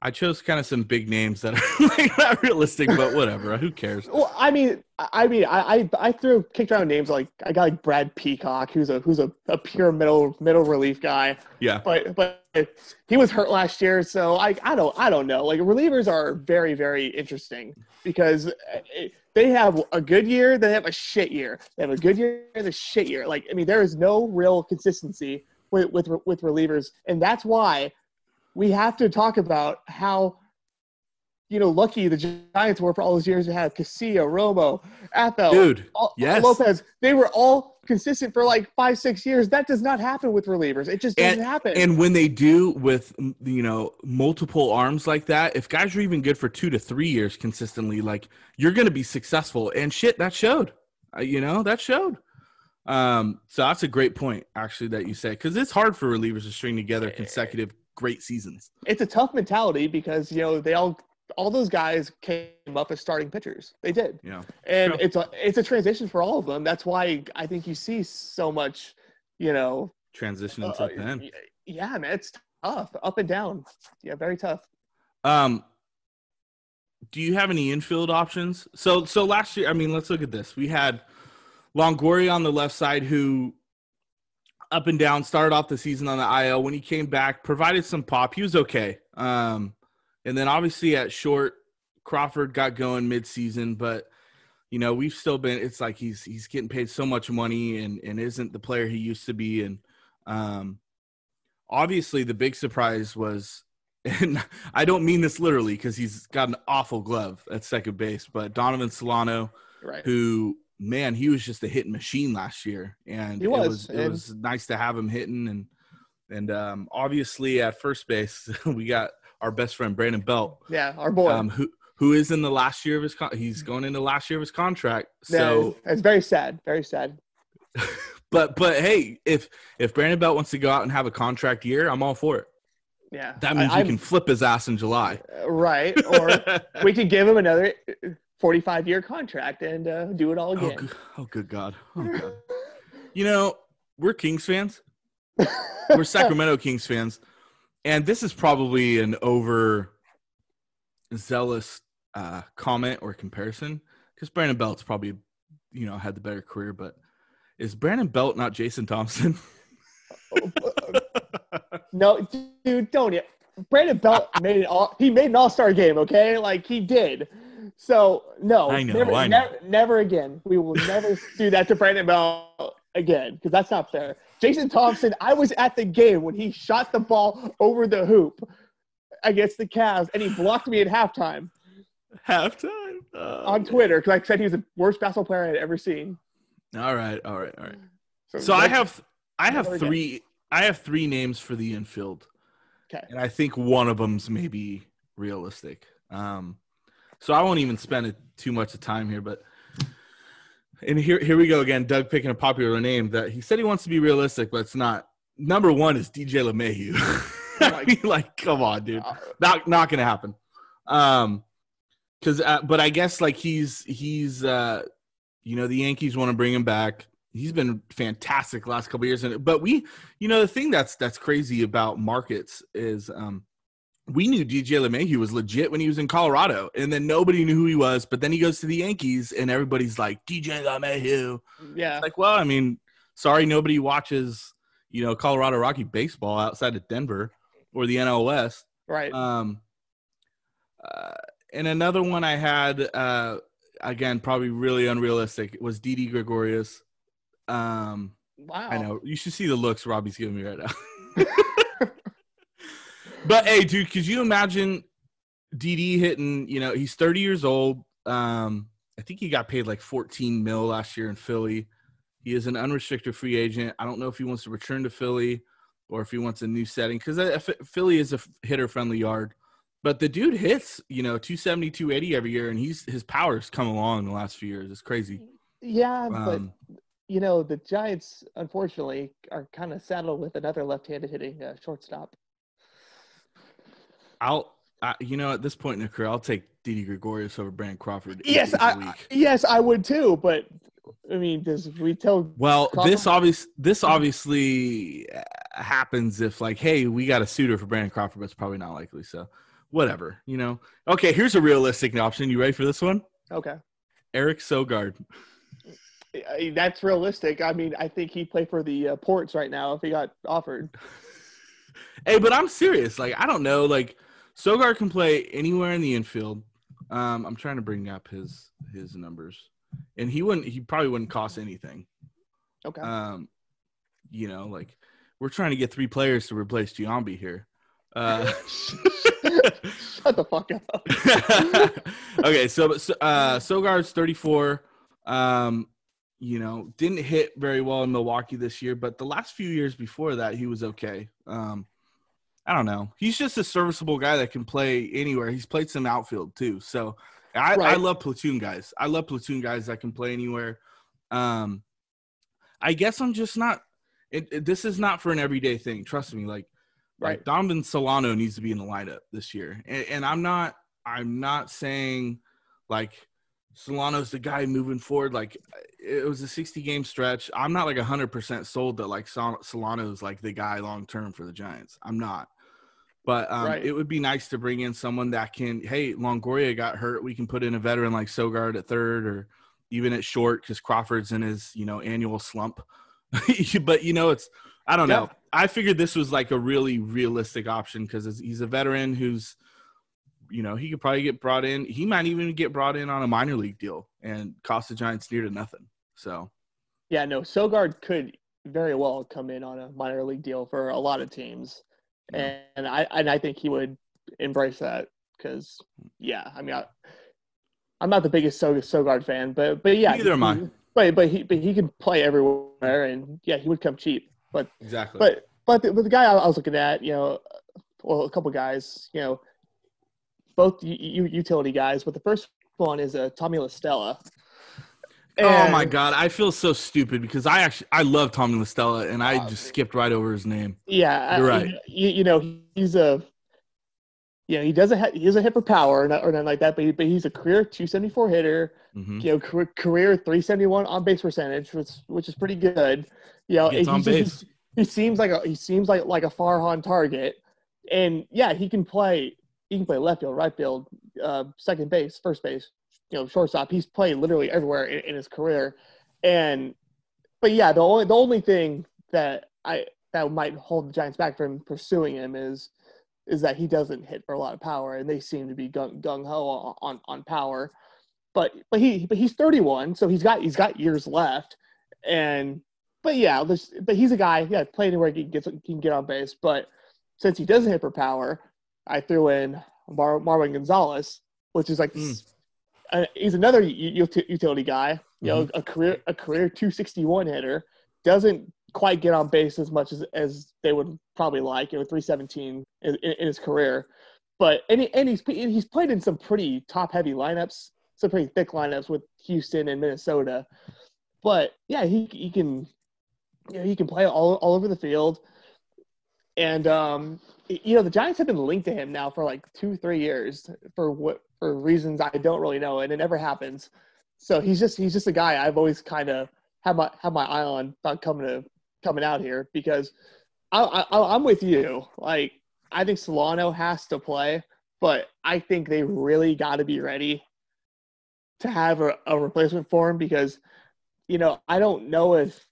I chose kind of some big names that are [laughs] like not realistic but whatever who cares Well, I mean, I mean, I I, I threw kicked around names like I got like Brad Peacock, who's a who's a, a pure middle middle relief guy, yeah but but he was hurt last year, so I I don't I don't know. Like relievers are very very interesting because eh, they have a good year, they have a shit year, they have a good year and a shit year. Like I mean, there is no real consistency with with with relievers, and that's why we have to talk about how you know lucky the Giants were for all those years to have Casilla, Romo, Affeldt, dude all- yes. Lopez. They were all consistent for like five six years. That does not happen with relievers. It just doesn't happen. And when they do with you know multiple arms like that, if guys are even good for two to three years consistently, like you're going to be successful. And shit, that showed. Uh, you know that showed. Um, so that's a great point actually that you said because it's hard for relievers to string together consecutive great seasons. it's a tough mentality because you know they all all those guys came up as starting pitchers. They did, Yeah. and True. it's a it's a transition for all of them. That's why I think you see so much. You know, transition uh, into then. y- yeah, man, it's tough, up and down. Yeah, very tough. Um, do you have any infield options? So so last year, I mean, let's look at this. We had Longoria on the left side who up and down started off the season on the IL. When he came back, provided some pop. He was okay. Um, and then obviously at short, Crawford got going midseason, but you know we've still been. It's like he's he's getting paid so much money and and isn't the player he used to be. And um, obviously the big surprise was [laughs] and I don't mean this literally because he's got an awful glove at second base, but Donovan Solano, Right. who man, he was just a hitting machine last year, and He it was, was it was nice to have him hitting, and and um, obviously at first base [laughs] we got our best friend Brandon Belt, Yeah, our boy. um, who who is in the last year of his con- he's going into last year of his contract, so it's, it's very sad. Very sad. [laughs] but but hey, if if Brandon Belt wants to go out and have a contract year, I'm all for it. Yeah, That means I, we can flip his ass in July. right. Or we could give him another 45 year contract and uh, do it all Oh, again. good, oh, good God. Oh, God. [laughs] You know, we're Kings fans. We're [laughs] Sacramento Kings fans. And this is probably an over zealous uh, comment or comparison because Brandon Belt's probably, you know, had the better career. But is Brandon Belt not Jason Thompson? [laughs] no, dude, don't yet. Brandon Belt made it all. He made an All Star game. Okay, like he did. So no, I know, never, I know. never, never again. We will never do that to Brandon Bell again because that's not fair. Jason Thompson, I was at the game when he shot the ball over the hoop against the Cavs, and he blocked me at halftime Halftime. Oh, on Twitter because I said he was the worst basketball player I had ever seen. All right. All right. All right. So I have I have Never again. three I have three names for the infield. Okay. And I think one of them's maybe realistic. Um so I won't even spend it too much of time here, but and here here we go again. Doug picking a popular name that he said he wants to be realistic, but it's not. Number one is DJ LeMahieu. [laughs] I mean, like, come on, dude Uh, not not gonna happen um because uh, but i guess like he's he's uh you know the yankees want to bring him back he's been fantastic last couple years and but we you know the thing that's that's crazy about markets is um we knew DJ LeMahieu was legit when he was in Colorado, and then nobody knew who he was. But then he goes to the Yankees, and everybody's like DJ LeMahieu. yeah, Like, well, I mean, sorry, nobody watches, you know, Colorado Rocky baseball outside of Denver or the NL West. right. Um, uh, and another one I had, uh, again, probably really unrealistic, was Didi Gregorius. Um, wow. I know you should see the looks Robbie's giving me right now. [laughs] [laughs] but hey, dude, could you imagine Didi hitting? You know, he's 30 years old. Um, I think he got paid like 14 mil last year in Philly. He is an unrestricted free agent. I don't know if he wants to return to Philly or if he wants a new setting because Philly is a hitter friendly yard. But the dude hits, you know, 270, 280 every year, and he's his power's come along in the last few years. It's crazy. Yeah, um, but you know, the Giants unfortunately are kind of saddled with another left-handed hitting uh, shortstop. I'll, I, you know, at this point in the career, I'll take Didi Gregorius over Brandon Crawford. Yes, I, yes, I would too. But I mean, does we tell? Well, Crawford? this obvious, this obviously uh, happens if like, hey, we got a suitor for Brandon Crawford, but it's probably not likely. So, whatever, you know. Okay, here's a realistic option. You ready for this one? Okay. Eric Sogard. That's realistic. I mean, I think he'd play for the uh, Ports right now if he got offered. [laughs] hey, but I'm serious. Like, I don't know. Like, Sogard can play anywhere in the infield. Um, I'm trying to bring up his his numbers, and he wouldn't. He probably wouldn't cost anything. Okay. Um, you know, like we're trying to get three players to replace Giambi here. Uh, [laughs] Shut the fuck up. [laughs] okay, so uh, Sogard's 34. Um, you know, didn't hit very well in Milwaukee this year, but the last few years before that, he was okay. Um, I don't know. He's just a serviceable guy that can play anywhere. He's played some outfield too. So I, right. I love platoon guys. I love platoon guys that can play anywhere. Um, I guess I'm just not. It, it, this is not for an everyday thing. Trust me. Like, right. like Donovan Solano needs to be in the lineup this year, and, and I'm not. I'm not saying like Solano's the guy moving forward. Like it was a 60 game stretch. I'm not like 100% sold that like Solano's like the guy long term for the Giants. I'm not. But um, right. it would be nice to bring in someone that can, hey, Longoria got hurt. We can put in a veteran like Sogard at third or even at short because Crawford's in his, you know, annual slump. [laughs] but, you know, it's, I don't yeah. know. I figured this was like a really realistic option because he's a veteran who's, you know, he could probably get brought in. He might even get brought in on a minor league deal and cost the Giants near to nothing. So, yeah, no, Sogard could very well come in on a minor league deal for a lot of teams, yeah. and I and I think he would embrace that because, yeah, I mean, I, am not the biggest Sogard fan, but but yeah, neither am I. But but he but he can play everywhere, and yeah, he would come cheap. But exactly. But but the, but the guy I was looking at, you know, well, a couple guys, you know, both utility guys, but the first one is a uh, Tommy La Stella. And, oh my god, I feel so stupid because I actually I love Tommy La Stella and I just skipped right over his name. Yeah, you're right. You, you know he's a, you know he doesn't have he doesn't hit for power or, not, or nothing like that, but he, but he's a career 274 hitter. Mm-hmm. You know career, career 371 on base percentage, which which is pretty good. You know he, base. he seems like a he seems like like a Farhan target, and yeah he can play he can play left field, right field, uh, second base, first base, you know, shortstop. He's played literally everywhere in, in, his career. And, but yeah, the only the only thing that I that might hold the Giants back from pursuing him is is that he doesn't hit for a lot of power, and they seem to be gung ho on, on on power. But but he but he's 31, so he's got he's got years left, and but yeah, this, but he's a guy yeah play anywhere he gets he can get on base, but since he doesn't hit for power, I threw in Mar- Gonzalez, which is like mm. Uh, he's another utility guy. You know, mm-hmm. a career a career 261 hitter doesn't quite get on base as much as, as they would probably like. You know, 317 in, in, in his career, but and, he, and he's he's played in some pretty top heavy lineups, some pretty thick lineups with Houston and Minnesota. But yeah, he he can you know, he can play all all over the field. And um, you know, the Giants have been linked to him now for like two, three years for what for reasons I don't really know, and it never happens. So he's just he's just a guy I've always kind of had my had my eye on about coming to coming out here because I, I I'm with you. Like I think Solano has to play, but I think they really got to be ready to have a, a replacement for him because you know I don't know if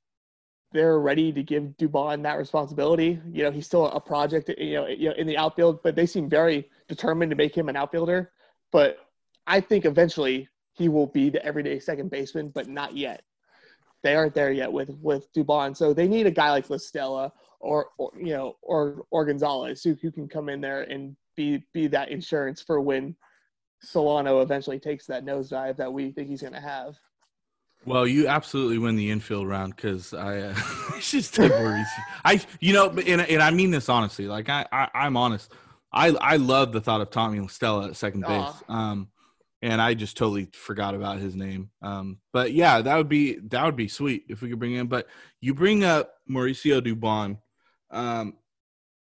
they're ready to give Dubon that responsibility. You know, he's still a project, you know, you know, in the outfield, but they seem very determined to make him an outfielder. But I think eventually he will be the everyday second baseman, but not yet. They aren't there yet with with Dubon, so they need a guy like La Stella or, or you know or or Gonzalez who, who can come in there and be be that insurance for when Solano eventually takes that nosedive that we think he's going to have. Well, you absolutely win the infield round because I [laughs] uh, just. I, you know, and, and I mean this honestly. Like I, I, I'm honest. I, I love the thought of Tommy Stella at second base. Um, and I just totally forgot about his name. Um, but yeah, that would be that would be sweet if we could bring in. But you bring up Mauricio Dubon, um,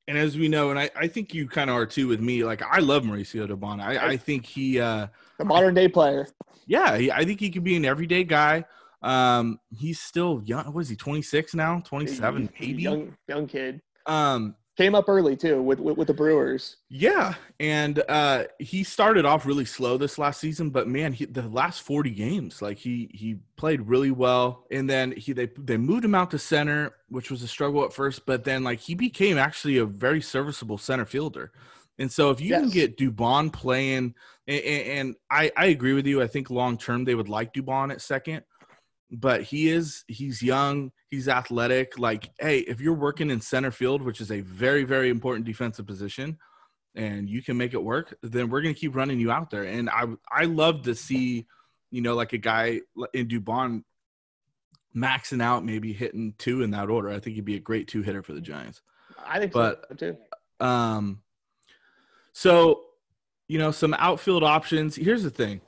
and as we know, and I, I think you kind of are too with me. Like I love Mauricio Dubon. I, I think he uh, the modern day player. Yeah, he, I think he could be an everyday guy. Um, he's still young. What is he? Twenty six now? Twenty seven? Maybe young young kid. Um, came up early too with, with, with the Brewers. Yeah, and uh, he started off really slow this last season, but man, he, the last forty games, like he he played really well. And then he they they moved him out to center, which was a struggle at first, but then like he became actually a very serviceable center fielder. And so if you yes. can get Dubon playing, and, and I I agree with you, I think long term they would like Dubon at second but he is he's young he's athletic like hey if you're working in center field which is a very very important defensive position and you can make it work then we're going to keep running you out there. And i i love to see you know like a guy in dubon maxing out maybe hitting two in that order. I think he'd be a great two hitter for the giants. I think but, so too. um so you know some outfield options. Here's the thing.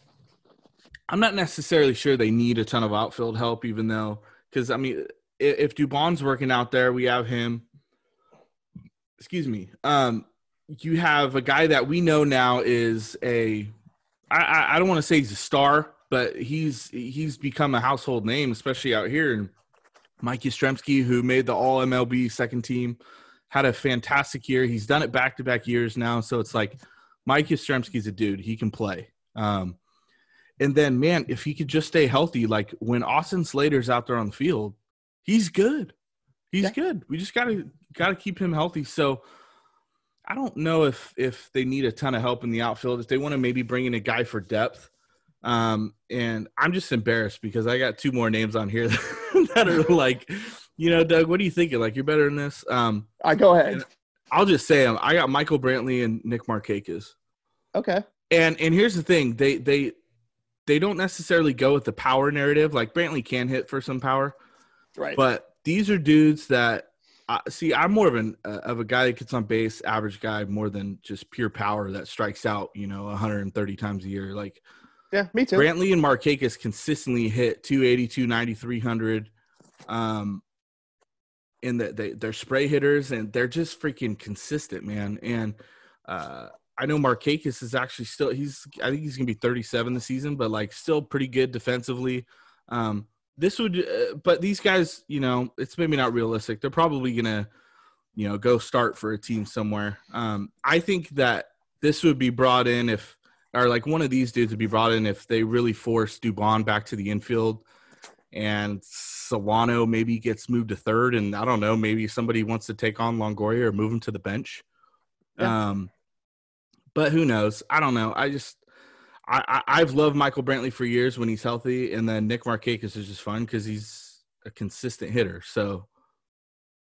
I'm not necessarily sure they need a ton of outfield help, even though, because I mean, if Dubon's working out there, we have him. Excuse me. Um, you have a guy that we know now is a. I, I don't want to say he's a star, but he's he's become a household name, especially out here. And Mike Yastrzemski, who made the All MLB second team, had a fantastic year. He's done it back to back years now, so it's like Mike Yastrzemski's a dude. He can play. Um, and then, man, if he could just stay healthy, like when Austin Slater's out there on the field, he's good. He's yeah. good. We just gotta gotta keep him healthy. So I don't know if if they need a ton of help in the outfield. If they want to maybe bring in a guy for depth, um, and I'm just embarrassed because I got two more names on here [laughs] that are like, you know, Doug, what are you thinking? Like you're better than this. Um, I go ahead. I'll just say them. I got Michael Brantley and Nick Markakis. Okay. And and here's the thing they they they don't necessarily go with the power narrative. Like Brantley can hit for some power, right? But these are dudes that uh, see. I'm more of an uh, of a guy that gets on base, average guy, more than just pure power that strikes out. You know, 130 times a year. Like, yeah, me too. Brantley and Markakis consistently hit 280, 290, 300. Um, and that they, they're spray hitters and they're just freaking consistent, man. And uh, I know Markakis is actually still he's I think he's gonna be 37 this season, but like still pretty good defensively. Um, this would, uh, but these guys, you know, it's maybe not realistic. They're probably gonna, you know, go start for a team somewhere. Um, I think that this would be brought in if, or like one of these dudes would be brought in if they really force Dubon back to the infield, and Solano maybe gets moved to third, and I don't know, maybe somebody wants to take on Longoria or move him to the bench. Yeah. Um, but who knows? I don't know. I just I, I have loved Michael Brantley for years when he's healthy, and then Nick Markakis is just fun because he's a consistent hitter. So,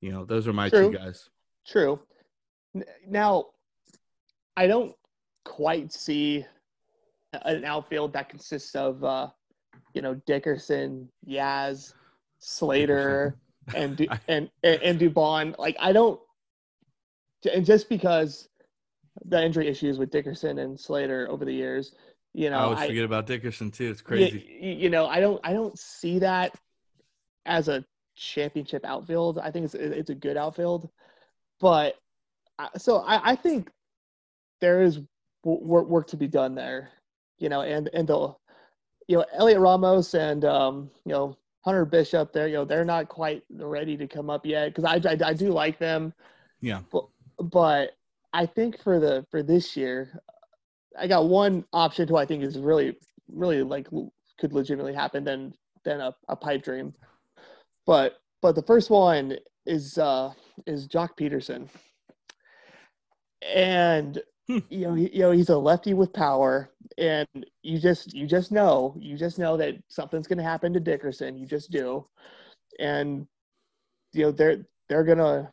you know, those are my True. two guys. True. Now, I don't quite see an outfield that consists of, uh, you know, Dickerson, Yaz, Slater, [laughs] and [laughs] and and, and Dubon. Like I don't, and just because the injury issues with Dickerson and Slater over the years. You know, I always I, forget about Dickerson too. It's crazy. You, you, know, I don't I don't see that as a championship outfield. I think it's it's a good outfield, but so I, I think there is work work to be done there. You know, and and the you know Heliot Ramos and um, you know Hunter Bishop. There, you know, they're not quite ready to come up yet because I, I I do like them. Yeah, but but I think for the for this year, I got one option who I think is really really like could legitimately happen than than a, a pipe dream. But but the first one is uh is Joc Pederson. And hmm. you know, he, you know, he's a lefty with power, and you just you just know you just know that something's going to happen to Dickerson. You just do, and you know they're they're gonna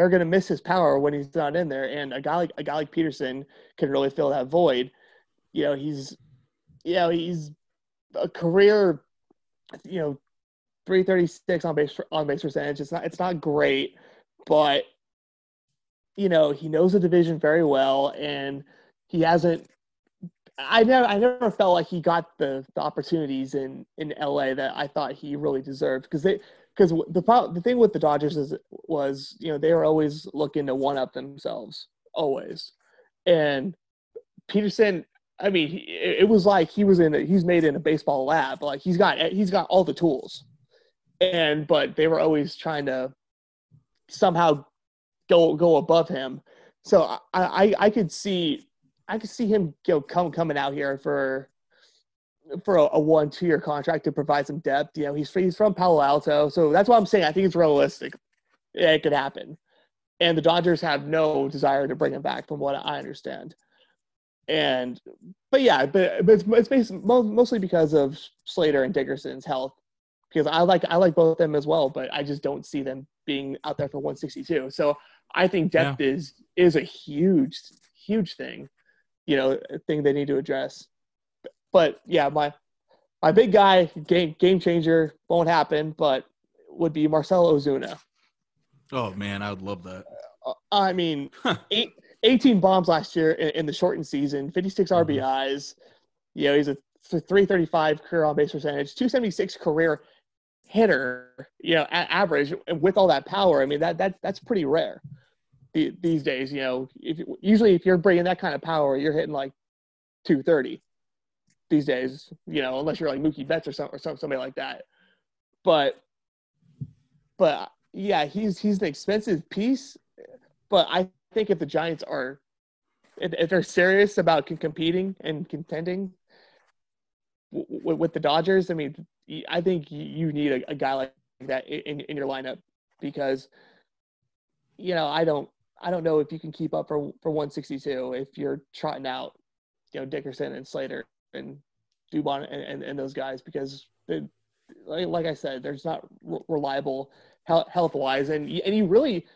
they're going to miss his power when he's not in there. And a guy like a guy like Pederson can really fill that void. You know, he's, you know, he's a career you know, 336 on base on base percentage. It's not it's not great, but you know, he knows the division very well and he hasn't I never I never felt like he got the, the opportunities in in LA that I thought he really deserved because they because the the thing with the Dodgers is was you know they were always looking to one up themselves always, and Pederson. I mean, it was like he was in a, he's made in a baseball lab. Like he's got he's got all the tools, and but they were always trying to somehow go go above him. So I I, I could see I could see him you know, come coming out here for for a, a one two year contract to provide some depth. You know, he's he's from Palo Alto, so that's what I'm saying. I think it's realistic. Yeah, it could happen, and the Dodgers have no desire to bring him back, from what I understand. And but yeah, but, but it's, it's based, mostly because of Slater and Dickerson's health. Because I like I like both of them as well, but I just don't see them being out there for 162. So I think depth yeah. is is a huge huge thing, you know, thing they need to address but yeah, my my big guy, game game changer, won't happen, but would be Marcell Ozuna. Oh man, I would love that. Uh, I mean, eight, 18 bombs last year in, in the shortened season, 56 mm-hmm. RBIs. You know, he's a 335 career on base percentage, 276 career hitter. You know, average with all that power. I mean, that that that's pretty rare these days. You know, if usually if you're bringing that kind of power, you're hitting like 230 these days, you know, unless you're like Mookie Betts or some or some, somebody like that. But but yeah, he's he's an expensive piece. But I think if the Giants are if, if they're serious about competing and contending w- with the Dodgers, I mean, I think you need a, a guy like that in, in your lineup because you know I don't I don't know if you can keep up for for 162 if you're trotting out you know Dickerson and Slater and Dubon and, and, and those guys because they, like, like I said, there's not reliable health wise, and and you really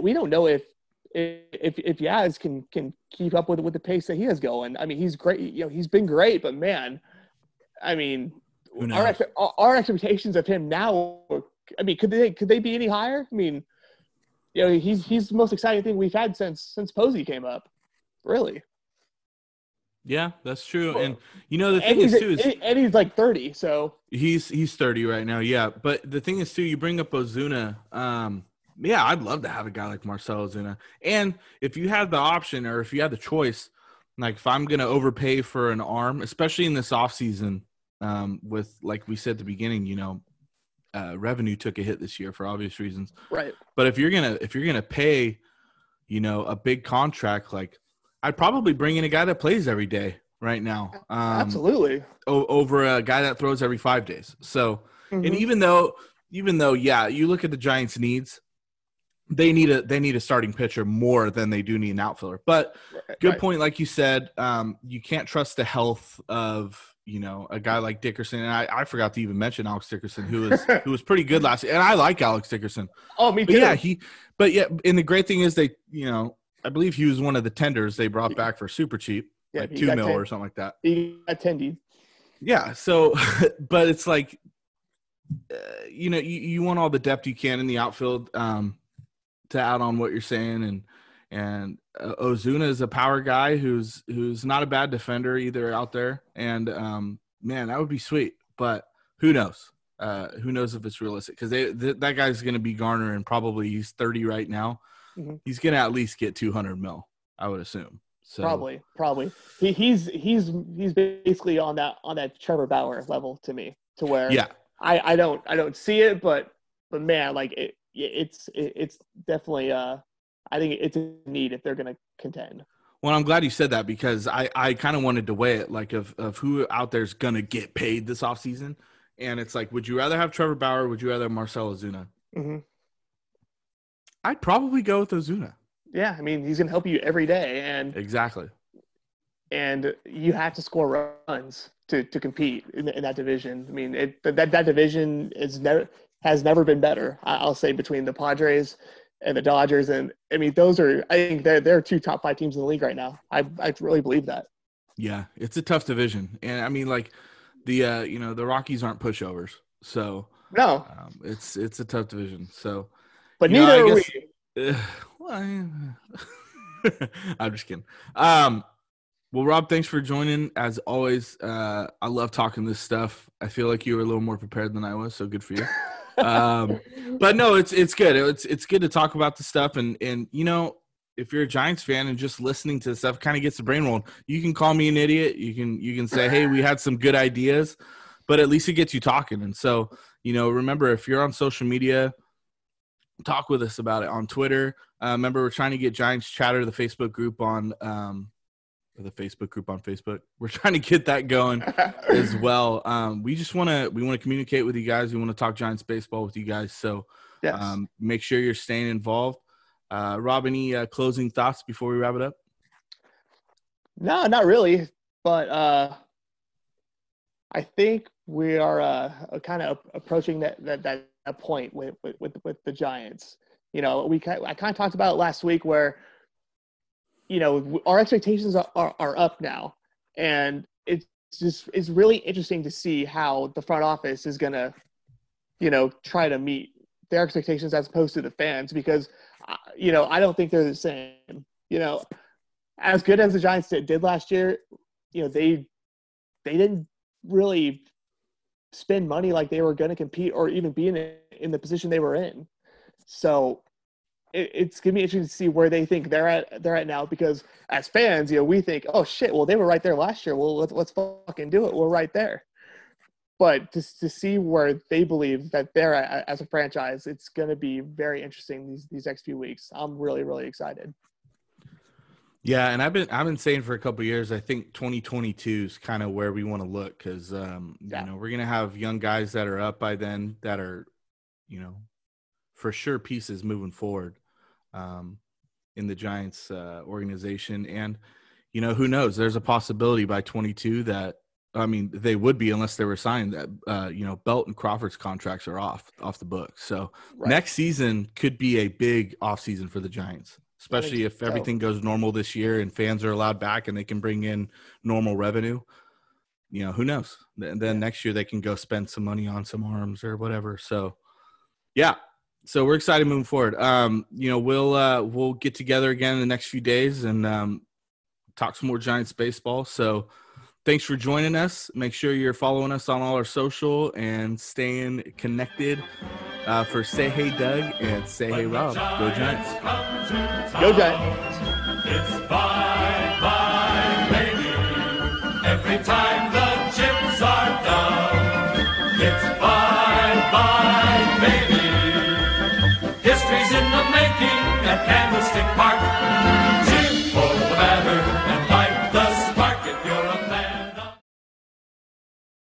we don't know if if if Yaz can can keep up with with the pace that he is going. I mean, he's great. You know, he's been great, but man, I mean, our our expectations of him now. I mean, could they could they be any higher? I mean, you know, he's he's the most exciting thing we've had since since Posey came up. Really. Yeah, that's true. And you know the thing is too is and he's like 30, so he's he's 30 right now. Yeah, but the thing is too, you bring up Ozuna. Um, yeah, I'd love to have a guy like Marcell Ozuna. And if you have the option or if you have the choice, like if I'm gonna overpay for an arm, especially in this off season, um, with like we said at the beginning, you know, uh, revenue took a hit this year for obvious reasons. Right. But if you're gonna if you're gonna pay, you know, a big contract like I'd probably bring in a guy that plays every day right now. Um, Absolutely. O- over a guy that throws every five days. So, mm-hmm. and even though, even though, yeah, you look at the Giants' needs, they need a they need a starting pitcher more than they do need an outfielder. But good right. point, like you said, um, you can't trust the health of you know a guy like Dickerson. And I, I forgot to even mention Alex Dickerson, who was [laughs] who was pretty good last year. And I like Alex Dickerson. Oh, me too. But yeah, he. But yeah, and the great thing is they, you know, I believe he was one of the tenders they brought back for super cheap, yeah, like two mil 10, or something like that. He got tendy. Yeah. So, [laughs] but it's like, uh, you know, you, you want all the depth you can in the outfield um, to add on what you're saying, and and uh, Ozuna is a power guy who's who's not a bad defender either out there, and um, man, that would be sweet. But who knows? Uh, who knows if it's realistic? Because th- that guy's going to be garnering probably he's 30 right now mm-hmm. he's gonna at least get 200 mil. I would assume. So probably, probably. He, he's he's he's basically on that on that Trevor Bauer level to me, to where yeah, I I don't I don't see it, but but man, like it it's it's definitely uh I think it's a need if they're gonna contend. Well, I'm glad you said that because I, I kind of wanted to weigh it like of, of who out there's gonna get paid this offseason. And it's like, would you rather have Trevor Bauer? Would you rather have Marcell Ozuna? Mm-hmm. I'd probably go with Ozuna. Yeah, I mean he's gonna help you every day, and exactly. And you have to score runs to, to compete in, in that division. I mean, it, that that division is never has never been better. I'll say between the Padres and the Dodgers, and I mean those are I think they're they're two top five teams in the league right now. I I really believe that. Yeah, it's a tough division, and I mean like the uh, you know the Rockies aren't pushovers, so No, um, it's it's a tough division. So, but you know, neither I are guess- we. uh, [sighs] well, I- [laughs] I'm just kidding. Um, well, Rob, thanks for joining. As always, uh, I love talking this stuff. I feel like you were a little more prepared than I was, so good for you. um, [laughs] but no, it's it's good. It's it's good to talk about the stuff, and and you know, if you're a Giants fan and just listening to the stuff, kind of gets the brain rolling. You can call me an idiot. You can you can say, hey, we had some good ideas, but at least it gets you talking. And so, you know, remember if you're on social media, talk with us about it on Twitter. Uh, remember, we're trying to get Giants Chatter, the Facebook group on um, the Facebook group on Facebook. We're trying to get that going [laughs] as well. Um, we just want to we want to communicate with you guys. We want to talk Giants baseball with you guys. So yes. um, make sure you're staying involved. Uh, Rob, any uh, closing thoughts before we wrap it up? No, not really. But uh, I think we are uh, kind of approaching that that that that point with with with, with the Giants. You know, we I kind of talked about it last week where, you know, our expectations are, are, are up now, and it's just it's really interesting to see how the front office is gonna, you know, try to meet their expectations as opposed to the fans because, uh, you know, I don't think they're the same. You know, as good as the Giants did, did last year, you know, they they didn't really spend money like they were going to compete or even be in, in the position they were in. So it, it's gonna be interesting to see where they think they're at they're at now because as fans, you know, we think, oh shit, well they were right there last year. Well, let's let's fucking do it. We're right there. But to to see where they believe that they're at as a franchise, it's gonna be very interesting these these next few weeks. I'm really really excited. Yeah, and I've been I've been saying for a couple of years. I think 2022 is kind of where we want to look because um, Yeah. you know we're gonna have young guys that are up by then that are, you know, for sure pieces moving forward, um, in the Giants uh, organization, and you know who knows? There's a possibility by 22 that I mean they would be unless they were signed that uh, you know Belt and Crawford's contracts are off off the books. So Right. next season could be a big off season for the Giants, especially if so. everything goes normal this year and fans are allowed back and they can bring in normal revenue. You know, who knows? Then, then next year they can go spend some money on some arms or whatever. So, yeah. So we're excited moving forward. Um, you know, we'll uh, we'll get together again in the next few days and um, talk some more Giants baseball. So, thanks for joining us. Make sure you're following us on all our social and staying connected. Uh, for Say Hey Doug and Say Hey Rob. Go Giants. Go Giants. It's bye bye, baby. Every time the chips are down, it's bye bye, baby. History's in the making at Candlestick Park.